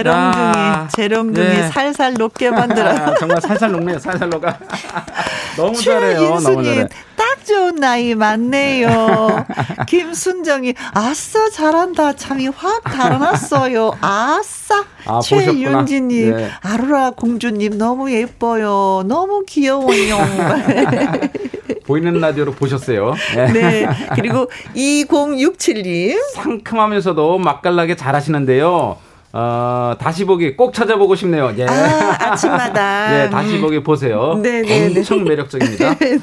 A: 재롱둥이
D: 야.
A: 재롱둥이
D: 네.
A: 살살 녹게 만들어.
D: 아, 정말 살살 녹네요. 살살 녹아. 너무 잘해요. 너무 잘해.
A: 최인수님 딱 좋은 나이 맞네요. 김순정이 아싸 잘한다. 참이 확 달아났어요. 아싸.
D: 아,
A: 최윤지님
D: 보셨구나. 네.
A: 아로라 공주님 너무 예뻐요. 너무 귀여워요.
D: 보이는 라디오로 보셨어요. 네.
A: 네. 그리고 2067님
D: 상큼하면서도 맛깔나게 잘하시는데요. 어, 다시 보기 꼭 찾아보고 싶네요. 예.
A: 아, 아침마다.
D: 예, 다시 보기 보세요.
A: 네, 네, 네.
D: 엄청 매력적입니다.
A: 네.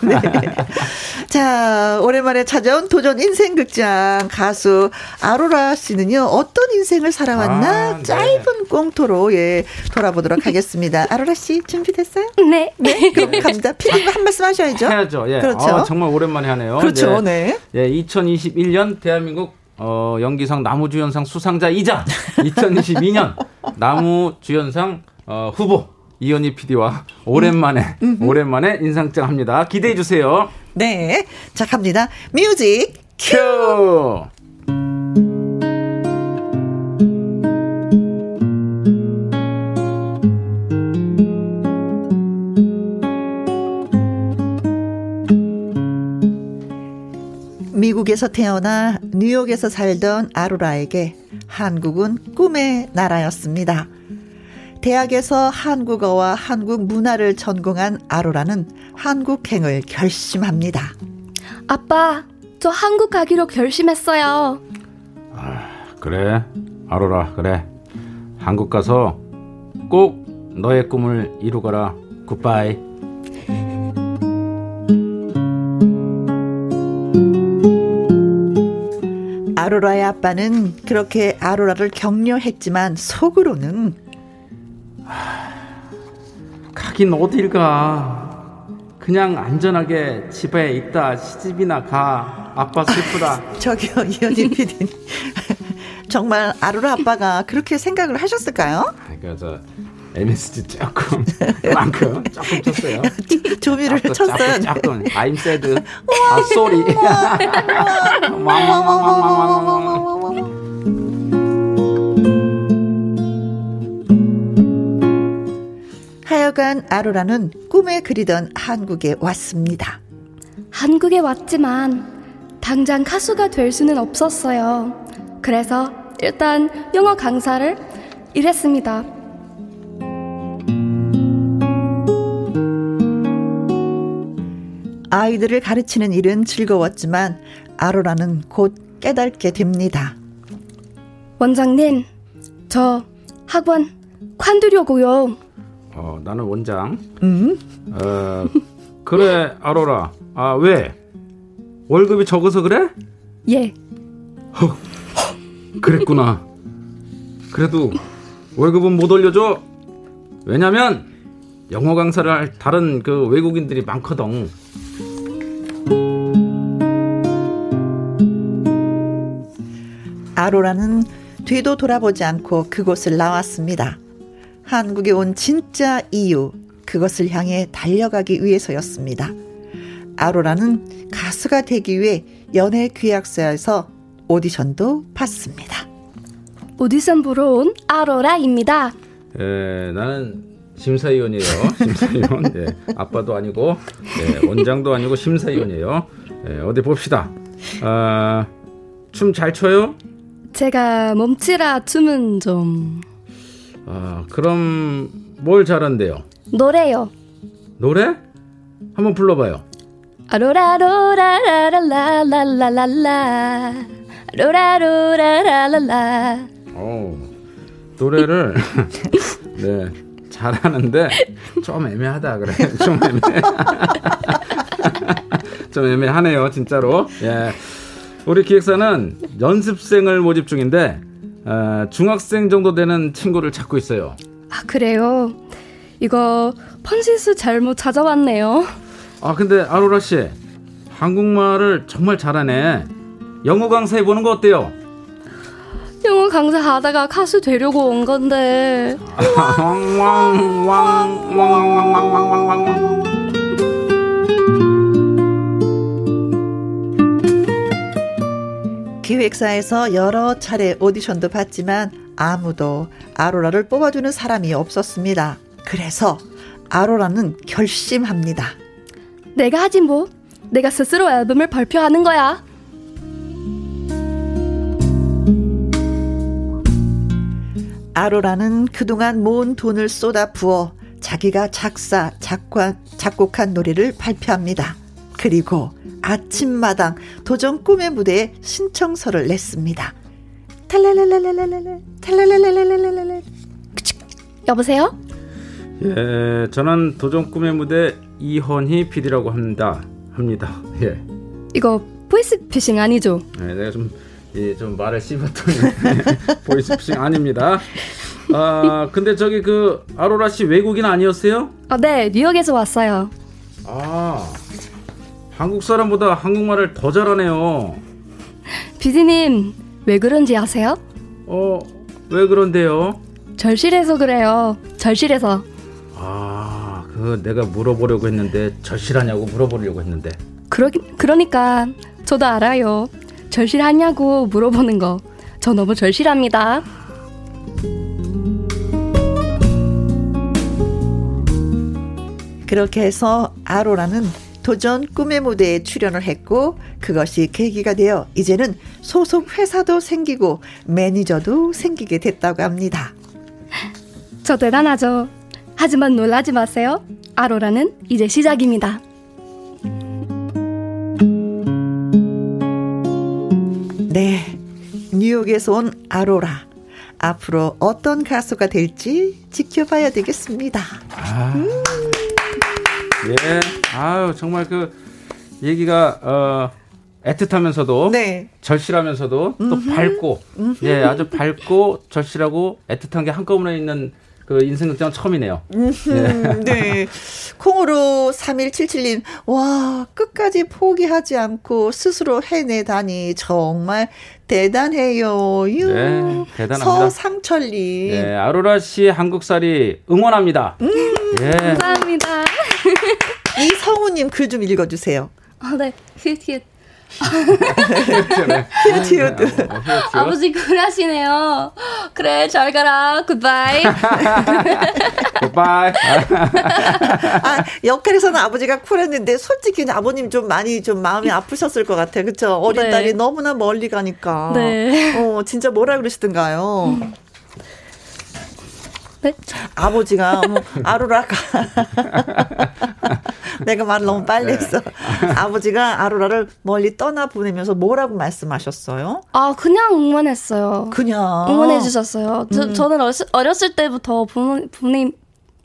A: 자, 오랜만에 찾아온 도전 인생극장 가수 아로라 씨는요, 어떤 인생을 살아왔나?
D: 아, 네.
A: 짧은 꽁토로, 예, 돌아보도록 하겠습니다. 아로라 씨, 준비됐어요?
C: 네.
A: 네, 그럼 갑니다. 피디님 한 말씀 하셔야죠.
D: 해야죠. 예.
A: 그렇죠.
D: 어, 정말 오랜만에 하네요.
A: 그렇죠, 네.
D: 예, 2021년 대한민국 어, 연기상 나무주연상 수상자이자 2022년 나무주연상 어, 후보 이현희 PD와 오랜만에 오랜만에 인상장 합니다. 기대해 주세요.
A: 네. 자, 갑니다. 뮤직.
D: 큐.
A: 미국에서 태어나 뉴욕에서 살던 아로라에게 한국은 꿈의 나라였습니다. 대학에서 한국어와 한국 문화를 전공한 아로라는 한국행을 결심합니다.
C: 아빠, 저 한국 가기로 결심했어요.
D: 그래. 아로라. 그래. 한국 가서 꼭 너의 꿈을 이루거라. 굿바이.
A: 아로라의 아빠는 그렇게 아로라를 격려했지만 속으로는
D: 가긴 어딜 가. 그냥 안전하게 집에 있다 시집이나 가. 아빠 슬프다.
A: 저기요 이현희 PD님 정말 아로라 아빠가 그렇게 생각을 하셨을까요?
D: 그러니까 저 MSG 조금 그만큼 조금 쳤어요.
A: 조미를
D: 조금,
A: 쳤어요.
D: 조금. I'm sad. 아 sorry.
A: 하여간 아로라는 꿈에 그리던 한국에 왔습니다.
C: 한국에 왔지만 당장 가수가 될 수는 없었어요. 그래서 일단 영어 강사를 일했습니다.
A: 아이들을 가르치는 일은 즐거웠지만 아로라는 곧 깨닫게 됩니다.
C: 원장님, 저 학원 관두려고요.
D: 어 나는 원장.
A: 음?
D: 어 그래 아로라. 아 왜? 월급이 적어서 그래?
C: 예,
D: 그랬구나. 그래도 월급은 못 올려줘. 왜냐면 영어 강사를 할 다른 그 외국인들이 많거든.
A: 아로라는 뒤도 돌아보지 않고 그곳을 나왔습니다. 한국에 온 진짜 이유, 그것을 향해 달려가기 위해서였습니다. 아로라는 가수가 되기 위해 연애 귀약사에서 오디션도 봤습니다.
C: 오디션 보러 온 아로라입니다.
D: 예, 나는 심사위원이에요. 심사위원. 예, 아빠도 아니고 예, 원장도 아니고 심사위원이에요. 예, 어디 봅시다. 아, 춤 잘 춰요?
C: 제가 몸치라 춤은 좀
D: 아, 그럼 뭘 잘한대요?
C: 노래요.
D: 노래? 한번 불러봐요.
C: 아로라로라라라라라라라 로라로라라라라
D: 어, 노래를 네 잘하는데 좀 애매하다 그래 좀 애매 좀 애매하네요 진짜로 예 우리 기획사는 연습생을 모집 중인데 어, 중학생 정도 되는 친구를 찾고 있어요
C: 아 그래요. 이거 펀시스 잘못 찾아왔네요.
D: 아 근데 아로라 씨 한국말을 정말 잘하네 영어 강사 해보는 거 어때요?
C: 영어 강사 하다가 가수 되려고 온 건데.
A: 기획사에서 여러 차례 오디션도 봤지만 아무도 아로라를 뽑아주는 사람이 없었습니다. 그래서 아로라는 결심합니다.
C: 내가 하지 뭐. 내가 스스로 앨범을 발표하는 거야.
A: 아로라는 그동안 모은 돈을 쏟아 부어 자기가 작사, 작곡한, 작곡한 노래를 발표합니다. 그리고 아침마당 도전 꿈의 무대에 신청서를 냈습니다. 탈랄랄랄랄랄랄, 탈랄랄랄랄랄랄.
C: 여보세요?
D: 예, 저는 도전 꿈의 무대 이헌희 PD라고 합니다. 합니다. 예,
C: 이거 보이스 피싱 아니죠?
D: 예 내가 좀, 예, 좀 말을 씹었더니 보이스피싱 아닙니다. 아, 근데 저기 그 아로라 씨 외국인 아니었어요?
C: 아, 네, 뉴욕에서 왔어요.
D: 아, 한국 사람보다 한국말을 더 잘하네요.
C: 비디님, 왜 그런지 아세요?
D: 어, 왜 그런데요?
C: 절실해서 그래요. 절실해서.
D: 아, 그 내가 물어보려고 했는데 절실하냐고 물어보려고 했는데.
C: 그러, 그러니까 저도 알아요. 절실하냐고 물어보는 거. 저 너무 절실합니다.
A: 그렇게 해서 아로라는 도전 꿈의 무대에 출연을 했고 그것이 계기가 되어 이제는 소속 회사도 생기고 매니저도 생기게 됐다고 합니다.
C: 저 대단하죠. 하지만 놀라지 마세요. 아로라는 이제 시작입니다.
A: 네. 뉴욕에서 온 아로라. 앞으로 어떤 가수가 될지 지켜봐야 되겠습니다.
D: 예, 아유 정말 그 얘기가 어 애틋하면서도
A: 네.
D: 절실하면서도 또 밝고 예 아주 밝고 절실하고 애틋한 게 한꺼번에 있는 그 인생극장 처음이네요.
A: 음, 네. 콩으로 3177님, 와, 끝까지 포기하지 않고 스스로 해내다니 정말 대단해요. 유.
D: 네, 대단합니다.
A: 서상철님.
D: 예, 아로라 씨의 한국살이 응원합니다. 예,
C: 감사합니다.
A: 이성우님 글 좀 읽어주세요.
C: 아, 네. 히 읗,
A: 히읗.
C: 아버지 쿨하시네요. 그래, 잘 가라. 굿바이.
D: 굿바이.
A: 아, 역할에서는 아버지가 쿨했는데 솔직히 아버님 좀 많이 좀 마음이 아프셨을 것 같아요. 그쵸? 어린
C: 네.
A: 딸이 너무나 멀리 가니까.
C: 네.
A: 어, 진짜 뭐라 그러시던가요?
C: 네?
A: 아버지가 뭐 아로라가 내가 말을 너무 빨리 했어. 아버지가 아로라를 멀리 떠나 보내면서 뭐라고 말씀하셨어요?
C: 아, 그냥 응원했어요.
A: 그냥
C: 응원해 주셨어요. 저,
A: 음.
C: 저는 어렸을, 어렸을 때부터 부모, 부모님,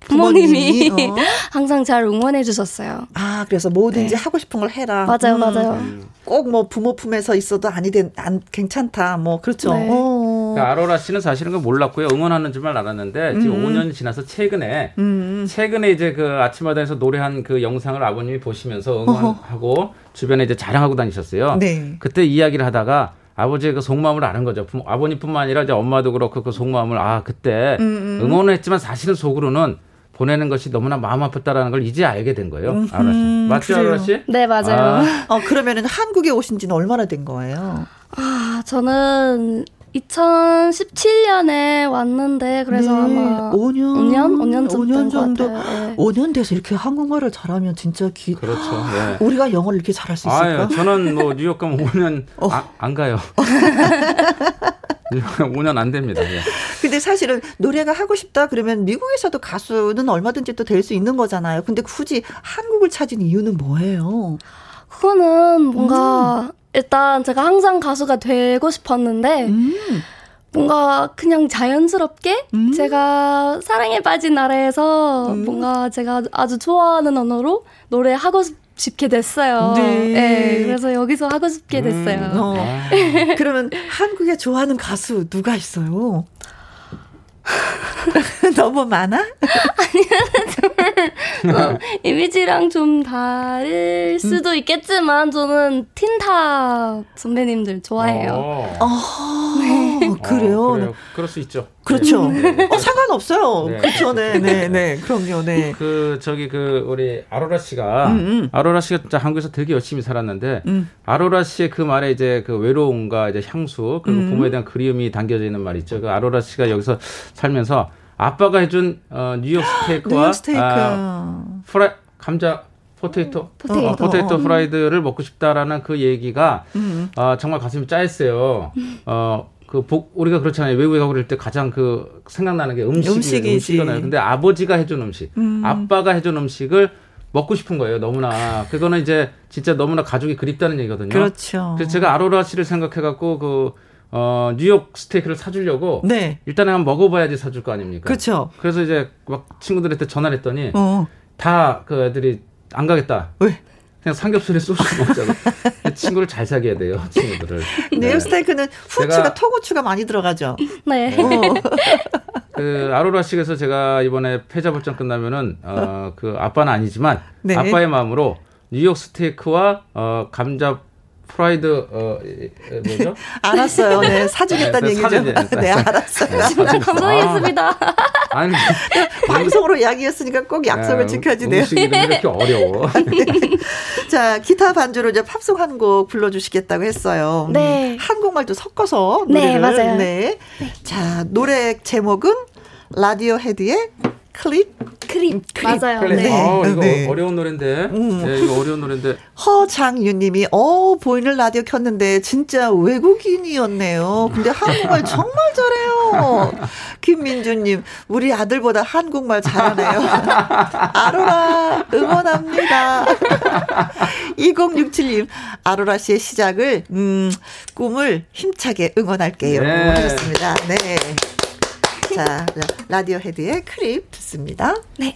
C: 부모님이
A: 어.
C: 항상 잘 응원해 주셨어요.
A: 아 그래서 뭐든지 하고 싶은 걸 해라.
C: 맞아요,
A: 음.
C: 맞아요.
A: 꼭 뭐 부모 품에서 있어도 아니 된, 안 괜찮다. 뭐 그렇죠.
C: 네.
A: 어.
D: 그 아로라 씨는 사실은 그 몰랐고요. 응원하는 줄만 알았는데 지금 5년이 지나서 최근에
A: 음.
D: 최근에 이제 그 아침마다에서 노래한 그 영상을 아버님이 보시면서 응원하고 주변에 이제 자랑하고 다니셨어요.
A: 네.
D: 그때 이야기를 하다가 아버지의 그 속마음을 아는 거죠. 아버님뿐만 아니라 이제 엄마도 그렇고 그 속마음을 아 그때
A: 음,
D: 응원을 했지만 사실은 속으로는 보내는 것이 너무나 마음 아팠다라는 걸 이제 알게 된 거예요. 아라 씨. 맞죠,
A: 그래요.
D: 아라 씨?
C: 네, 맞아요.
D: 아,
A: 어, 그러면은 한국에 오신 지는 얼마나 된 거예요?
C: 아, 저는 2017년에 왔는데 그래서
A: 네,
C: 아마
A: 5년
C: 5년 5년
A: 5년 정도.
C: 네.
A: 5년 돼서 이렇게 한국말을 잘하면 진짜 기
D: 그렇죠. 예.
A: 우리가 영어를 이렇게 잘할 수 있을까?
D: 아유, 저는 뭐 뉴욕 가면 5년
A: 어.
D: 아, 안 가요. 5년 안 됩니다. 예.
A: 근데 사실은 노래가 하고 싶다 그러면 미국에서도 가수는 얼마든지 또 될 수 있는 거잖아요. 근데 굳이 한국을 찾은 이유는 뭐예요?
C: 그거는
A: 음.
C: 뭔가 일단 제가 항상 가수가 되고 싶었는데
A: 음.
C: 뭔가 그냥 자연스럽게
A: 음.
C: 제가 사랑에 빠진 나라에서
A: 음.
C: 뭔가 제가 아주 좋아하는 언어로 노래하고 싶게 됐어요.
A: 네.
C: 그래서 여기서 하고 싶게 됐어요.
A: 어.
D: 아,
A: 그러면 한국에 좋아하는 가수 누가 있어요? 너무 많아?
C: 어, 이미지랑 좀 다를
A: 음.
C: 수도 있겠지만 저는 틴탑 선배님들 좋아해요.
D: 어.
A: 아, 그래요.
D: 어, 그래요. 그럴 수 있죠.
A: 그렇죠.
D: 네, 네.
A: 어, 상관없어요.
D: 네.
A: 그렇죠. 네, 네, 네. 그럼요. 네.
D: 그 저기 그 우리 아로라 씨가
A: 음, 음.
D: 아로라 씨가 진짜 한국에서 되게 열심히 살았는데
A: 음.
D: 아로라 씨의 그 말에 이제 그 외로움과 이제 향수 그리고
A: 음.
D: 부모에 대한 그리움이 담겨져 있는 말 있죠. 그 아로라 씨가 여기서 살면서 아빠가 해준 어, 뉴욕 스테이크와
A: 뉴욕 스테이크.
D: 아, 프라이 감자
C: potato potato.
D: 어, potato
A: 어.
D: fried를 먹고 싶다라는 그 얘기가
A: 음.
D: 아, 정말 가슴이 짠했어요. 어, 그 복, 우리가 그렇잖아요. 외국에 가고 그럴 때 가장 그 생각나는 게 음식이
A: 음식이지.
D: 음식이잖아요. 근데 아버지가 해준 음식,
A: 음.
D: 아빠가 해준 음식을 먹고 싶은 거예요. 너무나. 그거는 이제 진짜 너무나 가족이 그립다는 얘기거든요.
A: 그렇죠.
D: 그래서 제가 아로라 씨를 생각해갖고 그 어, 뉴욕 스테이크를 사주려고
A: 네.
D: 일단은 한번 먹어봐야지 사줄 거 아닙니까?
A: 그렇죠.
D: 그래서 이제 막 친구들한테 전화를 했더니
A: 어.
D: 다그 애들이 안 가겠다.
A: 왜?
D: 그냥 삼겹살에 소주 먹자고. 친구를 잘 사귀어야 돼요, 친구들을.
A: 뉴욕
D: 네.
A: 스테이크는 후추가
D: 제가-
A: 토고추가 많이 들어가죠.
C: 네.
A: 어.
D: 그 아로라 씨에서 제가 이번에 패자불전 끝나면은 어, 그 아빠는 아니지만
A: 네.
D: 아빠의 마음으로 뉴욕 스테이크와 어, 감자 프라이드 어 뭐죠?
A: 알았어요. 네, 사주겠다는
D: 네,
A: 얘기죠.
D: 사주지.
A: 네, 알았어요.
C: 진짜 감동했습니다.
D: 아니
A: 방송으로 이야기했으니까 꼭 약속을
D: 네,
A: 지켜야지 돼요.
D: 음식 이름이 이렇게 어려워.
A: 자, 기타 반주로 이제 팝송 한 곡 불러주시겠다고 했어요. 음,
C: 네.
A: 한국말도 섞어서
C: 네,
A: 노래를.
C: 맞아요.
A: 네. 자, 노래 제목은 라디오헤드의
C: Creep Creep. 맞아요.
D: Creep.
C: 네.
D: 어, 이거
A: 네.
D: 어려운 노래인데.
A: 음.
D: 네, 이거 어려운 노래인데.
A: 허장유님이 어 보이는 라디오 켰는데 진짜 외국인이었네요. 근데 한국말 정말 잘해요. 김민주님 우리 아들보다 한국말 잘하네요. 아로라 응원합니다. 2067님 아로라 씨의 시작을 음 꿈을 힘차게 응원할게요.
D: 네.
A: 하셨습니다. 네. 자 라디오 헤드의 크립 듣습니다.
C: 네.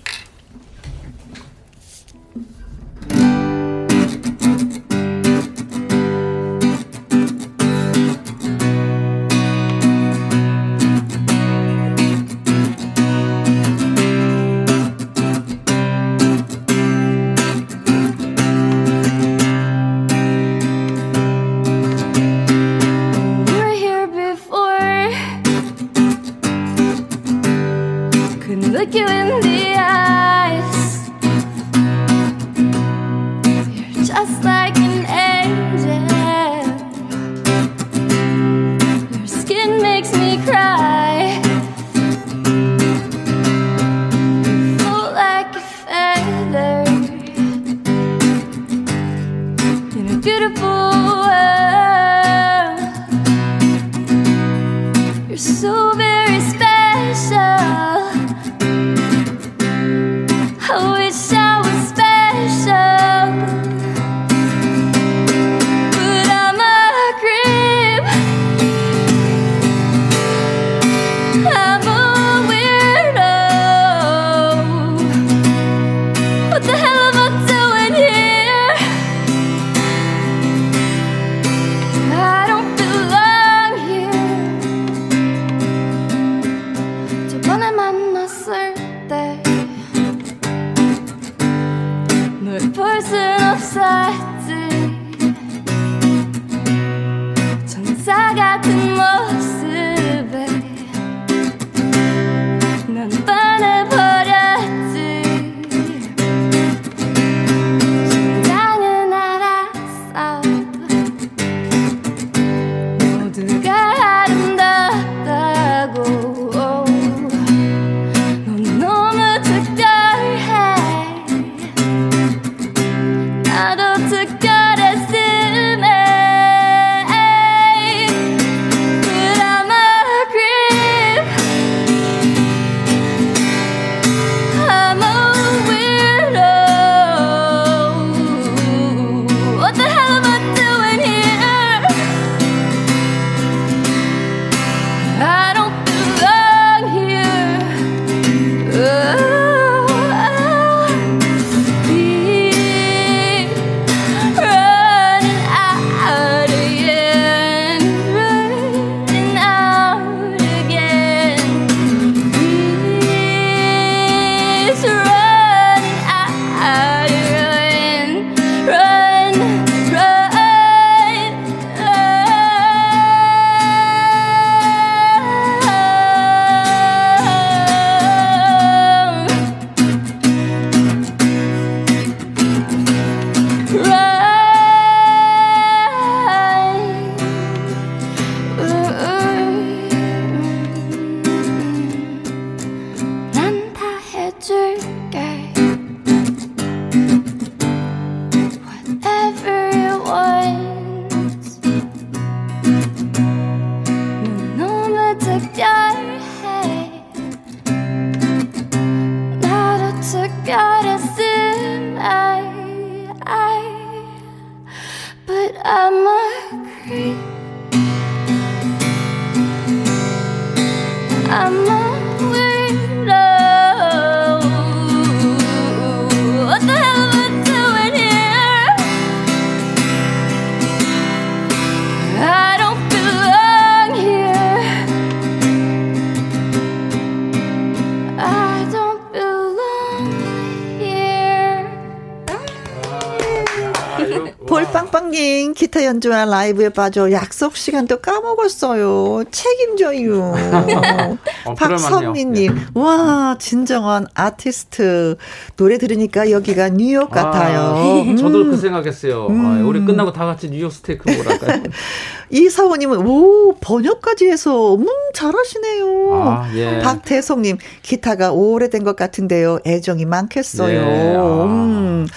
A: 연주와 라이브에 빠져 약속 시간도 까먹었어요. 책임져요.
D: 어,
A: 박선미님,
D: 네.
A: 와 진정한 아티스트 노래 들으니까 여기가 뉴욕 같아요.
D: 아, 저도
A: 음.
D: 그 생각했어요. 아, 우리 끝나고 다 같이 뉴욕 스테이크 먹으랄까요?
A: 이사호님은 오 번역까지 해서 음 잘하시네요.
D: 아, 예.
A: 박태송님 기타가 오래된 것 같은데요. 애정이 많겠어요.
D: 네, 아.
A: 음,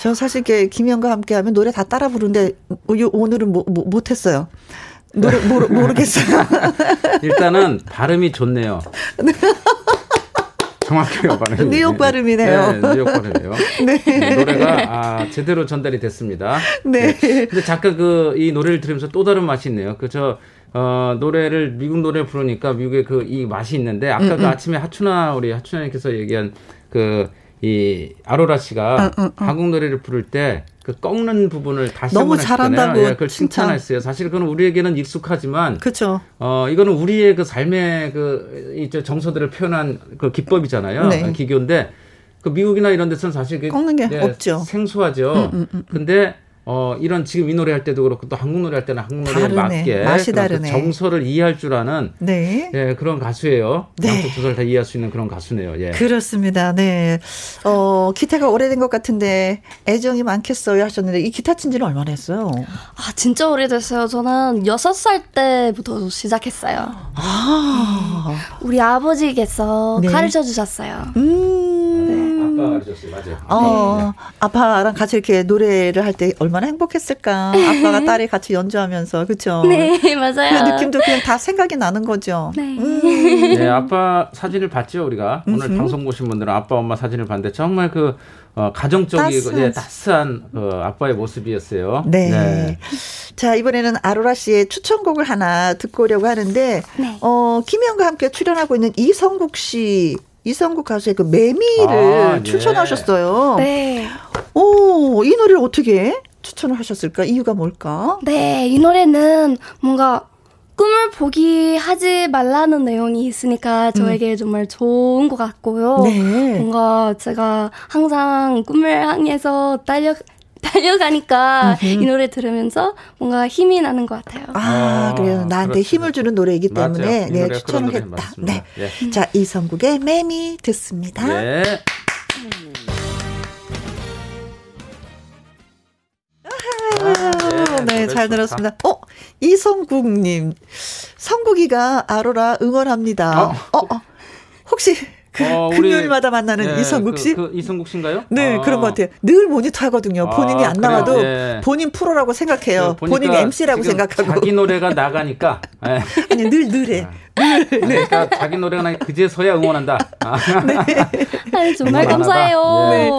A: 저 사실 이렇게 김영과 함께하면 노래 다 따라 부르는데 오- 오늘은 뭐, 뭐, 못했어요. 노래 모르, 모르겠어요.
D: 일단은 발음이 좋네요. 정확해요, 발음이.
A: 뉴욕 발음이네요.
D: 네, 뉴욕 발음이에요. 네, 노래가 아, 제대로 전달이 됐습니다.
A: 네.
D: 근데 잠깐 그 이 노래를 들으면서 또 다른 맛이 있네요. 그저 어, 노래를 미국 노래 부르니까 미국의 그 이 맛이 있는데 아까
A: 음,
D: 그 아침에 하춘아 우리 하춘아님께서 얘기한 그 이 아로라 씨가
A: 응, 응, 응.
D: 한국 노래를 부를 때 그 꺾는 부분을 다시
A: 너무. 잘한다고
D: 예, 그걸
A: 칭찬.
D: 칭찬했어요. 사실 그건 우리에게는 익숙하지만
A: 그렇죠.
D: 어, 이거는 우리의 그 삶의 그, 이제 정서들을 표현한 그 기법이잖아요.
A: 네.
D: 기교인데, 그 미국이나 이런 데서는 사실 그
A: 꺾는 게 없죠. 음,
D: 생소하죠. 근데, 어, 이런 지금 이 노래 할 때도 그렇고 또 한국 노래 할 때는 한국 노래에
A: 다르네.
D: 맞게
A: 맛이
D: 그런 그
A: 다르네.
D: 정서를 이해할 줄 아는
A: 네.
D: 예, 그런 가수예요.
A: 네.
D: 양쪽 두사를 다 이해할 수 있는 그런 가수네요. 예.
A: 그렇습니다. 네. 어, 기타가 오래된 것 같은데 애정이 많겠어요 하셨는데 이 기타 친 지는 얼마나 했어요?
C: 아, 진짜 오래됐어요. 저는 6살 때부터 시작했어요.
A: 아.
C: 우리 아버지께서
A: 네.
C: 가르쳐 주셨어요.
A: 음.
D: 아빠가 가르쳤어요. 맞아요.
A: 어, 아빠랑 같이 이렇게 노래를 할 때 얼마나 행복했을까. 아빠가 딸이 같이 연주하면서, 그쵸?
C: 네,
A: 그
C: 맞아요.
A: 느낌도 그냥 다 생각이 나는 거죠.
C: 네.
A: 음.
D: 네, 아빠 사진을 봤죠, 우리가. 오늘 방송 보신 분들은 아빠, 엄마 사진을 봤는데 정말 그, 어, 가정적이고,
A: 따스한.
D: 예, 따스한, 그, 아빠의 모습이었어요.
A: 네. 자, 이번에는 아로라 씨의 추천곡을 하나 듣고 오려고 하는데,
C: 네.
A: 어, 김혜영과 함께 출연하고 있는 이성국 씨, 이성국 가수의 그 매미를
D: 아, 예.
A: 추천하셨어요.
C: 네.
A: 오, 이 노래를 어떻게 추천을 하셨을까? 이유가 뭘까?
C: 네, 이 노래는 뭔가 꿈을 포기하지 말라는 내용이 있으니까 저에게 정말 좋은 것 같고요.
A: 음. 네.
C: 뭔가 제가 항상 꿈을 향해서 달려 달려가니까 이 노래 들으면서 뭔가 힘이 나는 것 같아요.
A: 아,
D: 아,
A: 그래요. 나한테
D: 그렇죠.
A: 힘을 주는 노래이기. 때문에
D: 이
A: 네, 추천을 했다. 네.
D: 예.
A: 자, 이성국의 매미 듣습니다.
D: 네.
A: 아, 네,
D: 노래
A: 잘
D: 좋다.
A: 들었습니다. 어, 이성국님. 성국이가 아로라 응원합니다.
D: 어.
A: 어, 어. 혹시 그
D: 어,
A: 금요일마다 만나는
D: 예,
A: 이성국 씨?
D: 그, 그 이성국 씨인가요?
A: 네,
D: 아.
A: 그런 것 같아요. 늘 모니터 하거든요. 본인이
D: 아,
A: 안? 나와도
D: 예.
A: 본인 프로라고 생각해요.
D: 그 보니까
A: 본인이 MC라고 생각하고.
D: 자기 노래가 나가니까 예.
A: 아니, 늘, 늘 해.
D: 그러니까 자기 노래가 나니까 그제서야 응원한다. 아.
C: 아유, 정말
D: 응원 안
C: 감사해요.
A: 네.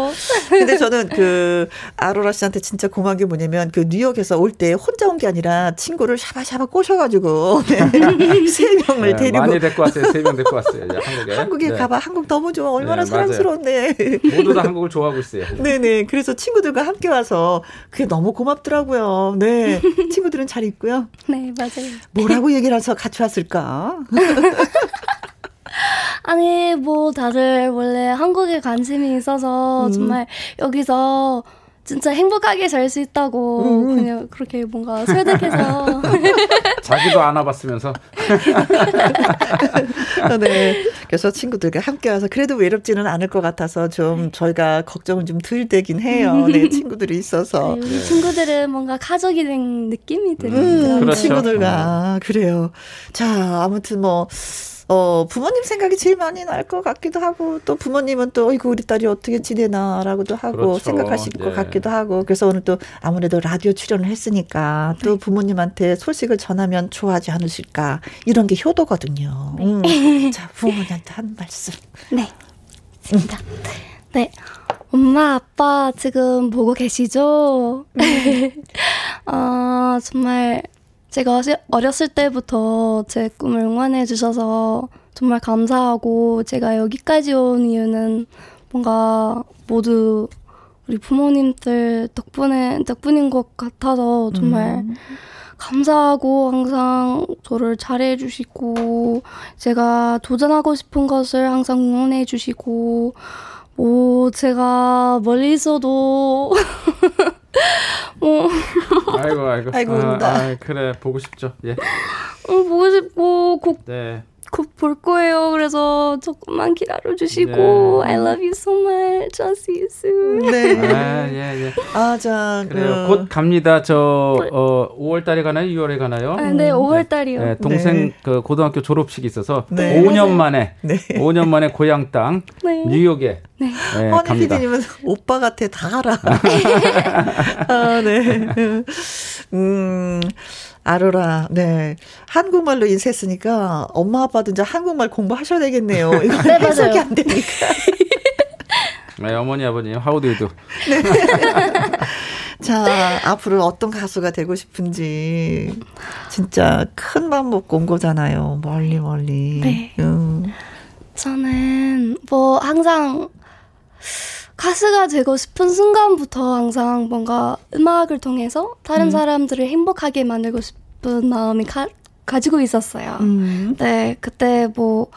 A: 근데 저는 그 아로라 씨한테 진짜 고마운 게 뭐냐면 그 뉴욕에서 올 때 혼자 온 게 아니라 친구를 샤바샤바 꼬셔가지고 네. 세 명을
D: 네,
A: 데리고
D: 많이 데리고 왔어요. 세 명 데리고 왔어요. 이제 한국에.
A: 한국에
D: 네.
A: 가봐. 한국 너무 좋아. 얼마나
D: 네.
A: 사랑스러운데.
D: 모두 다 한국을 좋아하고 있어요.
A: 네네. 그래서 친구들과 함께 와서 그게 너무 고맙더라고요. 네. 친구들은 잘 있고요.
C: 네, 맞아요.
A: 뭐라고 얘기를 해서 같이 왔을까?
C: 아니, 뭐, 다들 원래 한국에 관심이 있어서
A: 음.
C: 정말 여기서 진짜 행복하게 살수 있다고
A: 음.
C: 그냥 그렇게 뭔가 설득해서
D: 자기도 안 와봤으면서.
A: 네. 그래서 친구들과 함께 와서 그래도 외롭지는 않을 것 같아서 좀 저희가 걱정은 좀 덜 되긴 해요. 네. 친구들이 있어서.
C: 우리 친구들은 뭔가 가족이 된 느낌이
A: 음,
C: 들어요.
D: 그렇죠.
A: 친구들과 그래요. 자, 아무튼 뭐 어, 부모님 생각이 제일 많이 날 것 같기도 하고, 또 부모님은 또, 어이구, 우리 딸이 어떻게 지내나라고도 하고,
D: 그렇죠.
A: 생각하실 것
D: 네.
A: 같기도 하고, 그래서 오늘 또 아무래도 라디오 출연을 했으니까, 또 부모님한테 소식을 전하면 좋아하지 않으실까, 이런 게 효도거든요. 음. 자, 부모님한테 한 말씀.
C: 네. 있습니다. 네. 엄마, 아빠 지금 보고 계시죠? 어, 정말 제가 어렸을 때부터 제 꿈을 응원해 주셔서 정말 감사하고 제가 여기까지 온 이유는 뭔가 모두 우리 부모님들 덕분에 덕분인 것 같아서 정말 감사하고 항상 저를 잘해 주시고 제가 도전하고 싶은 것을 항상 응원해 주시고 뭐 제가 멀리 있어도 뭐
D: 아이고 아이고.
A: 아이고,
D: 아. 아, 그래 보고 싶죠. 예.
C: 어, 보고 싶고 곧
D: 네.
C: 곧 볼 거예요. 그래서 조금만 기다려 주시고
D: 네.
C: I love you so much. I'll see you soon.
A: 네.
D: 아, 예, 예.
A: 아, 자,
D: 그래요.
A: 그,
D: 곧 갑니다. 저 어, 5월 달에 가나요? 6월에 가나요?
C: 아, 네, 5월 달이요.
D: 네, 동생
A: 네.
D: 그 고등학교 졸업식이 있어서
A: 네.
D: 5년 만에
A: 네.
D: 5년 만에 고향 땅
C: 네.
D: 뉴욕에 네.
A: 허니
D: 갑니다.
A: PD님은 오빠 같아, 다 알아. 아, 네. 음, 아로라, 네. 한국말로 인쇄했으니까 엄마 아빠도 이제 한국말 공부하셔야 되겠네요. 이거
C: 네,
A: 해석이
C: 맞아요.
A: 안 되니까.
D: 네, 어머니 아버님 하우드에도
A: 자, 앞으로 어떤 가수가 되고 싶은지 진짜 큰 맘 먹고 온 거잖아요. 멀리 멀리.
C: 네.
A: 음.
C: 저는 뭐 항상 가수가 되고 싶은 순간부터 항상 뭔가 음악을 통해서 다른
A: 음.
C: 사람들을 행복하게 만들고 싶 은 마음이 가, 가지고 있었어요.
A: 음.
C: 네, 그때 뭐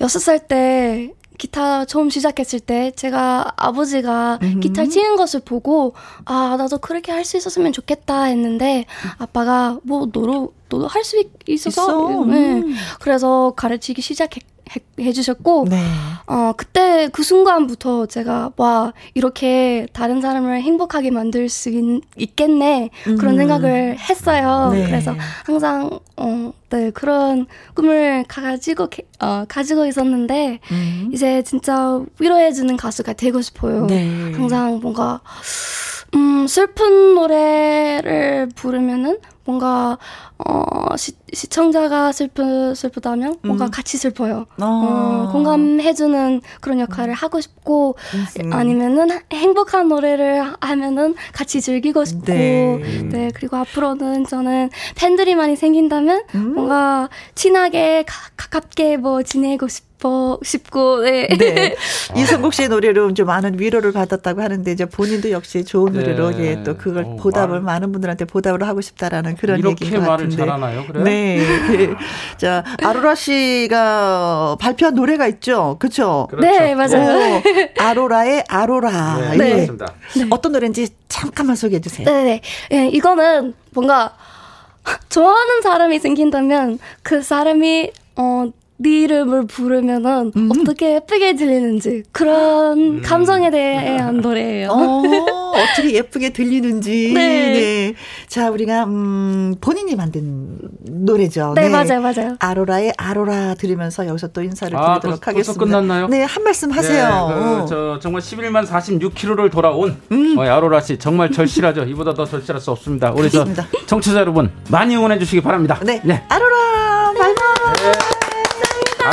C: 여섯 살 때 기타 처음 시작했을 때 제가 아버지가
A: 음.
C: 기타 치는 것을 보고 아 나도 그렇게 할 수 있었으면 좋겠다 했는데 아빠가 뭐 너도 너도 할 수 있어서
A: 있어.
C: 네.
A: 음.
C: 그래서 가르치기 시작해 해- 해 주셨고
A: 네.
C: 어 그때 그 순간부터 제가 와 이렇게 다른 사람을 행복하게 만들 수 있, 있겠네 그런
A: 음.
C: 생각을 했어요.
A: 네.
C: 그래서 항상 어, 네 그런 꿈을 가지고 게- 어, 가지고 있었는데
A: 음.
C: 이제 진짜 위로해주는 가수가 되고 싶어요.
A: 네.
C: 항상 뭔가 음 슬픈 노래를 부르면은 뭔가 어 시, 시청자가 슬프 슬프다면 뭔가
A: 음.
C: 같이 슬퍼요.
A: 어.
C: 어, 공감해주는 그런 역할을 하고 싶고
A: 음.
C: 아니면은 행복한 노래를 하면은 같이 즐기고 싶고
A: 네.
C: 네. 그리고 앞으로는 저는 팬들이 많이 생긴다면
A: 음.
C: 뭔가 친하게 가, 가깝게 뭐 지내고 싶 어 싶고 네.
A: 네. 이성국 씨의 노래로 좀 많은 위로를 받았다고 하는데 이제 본인도 역시 좋은
D: 네.
A: 노래로 예, 또 그걸
D: 어,
A: 보답을
D: 말-
A: 많은 분들한테 보답을 하고 싶다라는 그런
D: 이렇게
A: 얘기인 것
D: 말을
A: 같은데.
D: 잘하나요? 그래요?
A: 네. 네. 자, 아로라 씨가 발표한 노래가 있죠. 그렇죠?
D: 그렇죠.
C: 네, 맞아요.
A: 오, 아로라의 아로라.
D: 네,
A: 예.
D: 그렇습니다.
A: 어떤 노래인지 잠깐만 소개해 주세요.
C: 네네. 예, 이거는 뭔가 좋아하는 사람이 생긴다면 그 사람이 어, 네 이름을 부르면은
A: 음.
C: 어떻게 예쁘게 들리는지 그런 감성에 대한 노래예요.
A: 어, 어떻게 예쁘게 들리는지.
C: 네.
A: 네. 자, 우리가, 음, 본인이 만든 노래죠.
C: 네, 맞아요, 맞아요.
A: 아로라의 아로라 들으면서 여기서 또 인사를
D: 아,
A: 드리도록
D: 벌써
A: 하겠습니다.
D: 끝났나요?
A: 네, 한 말씀 하세요.
D: 네, 그,
A: 어.
D: 저 정말 11만 46km를 돌아온
A: 음.
D: 어, 아로라 씨 정말 절실하죠. 이보다 더 절실할 수 없습니다. 우리 저. 청취자 여러분 많이 응원해 주시기 바랍니다.
A: 네. 아로라, 바이바이.
D: 아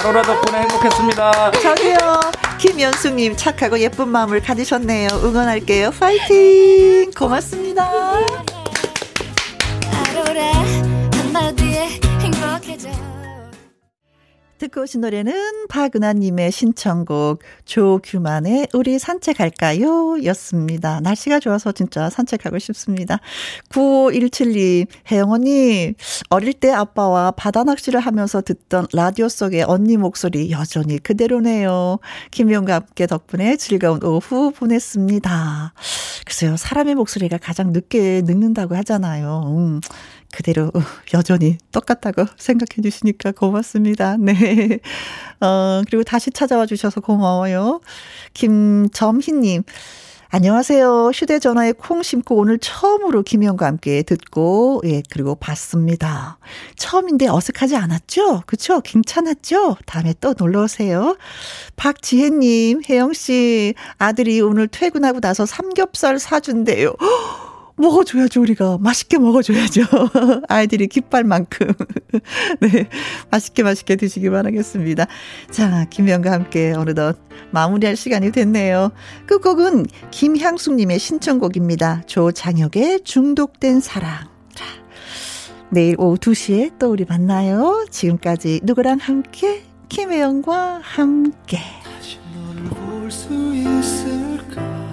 D: 로라 덕분에 행복했습니다.
A: 저기요. 김연숙님 착하고 예쁜 마음을 가지셨네요. 응원할게요. 파이팅! 고맙습니다. 듣고 오신 노래는 박은하님의 신청곡 조규만의 우리 산책할까요? 였습니다. 날씨가 좋아서 진짜 산책하고 싶습니다. 9517님, 혜영 언니, 어릴 때 아빠와 바다 낚시를 하면서 듣던 라디오 속의 언니 목소리 여전히 그대로네요. 김용과 함께 덕분에 즐거운 오후 보냈습니다. 글쎄요, 사람의 목소리가 가장 늦게 늙는다고 하잖아요. 음. 그대로 여전히 똑같다고 생각해 주시니까 고맙습니다. 네. 어, 그리고 다시 찾아와 주셔서 고마워요. 김점희님. 안녕하세요. 휴대전화에 콩 심고 오늘 처음으로 김희영과 함께 듣고, 예, 그리고 봤습니다. 처음인데 어색하지 않았죠? 그쵸? 괜찮았죠? 다음에 또 놀러 오세요. 박지혜님, 혜영씨, 아들이 오늘 퇴근하고 나서 삼겹살 사준대요. 먹어줘야죠, 우리가. 맛있게 먹어줘야죠. 아이들이 기빨 만큼. 네. 맛있게 맛있게 드시기 바라겠습니다. 자, 김영과 함께 어느덧 마무리할 시간이 됐네요. 끝곡은 김향숙님의 신청곡입니다. 조장혁의 중독된 사랑. 자, 내일 오후 2시에 또 우리 만나요. 지금까지 누구랑 함께? 김혜영과 함께.
B: 다시 너를 볼수 있을까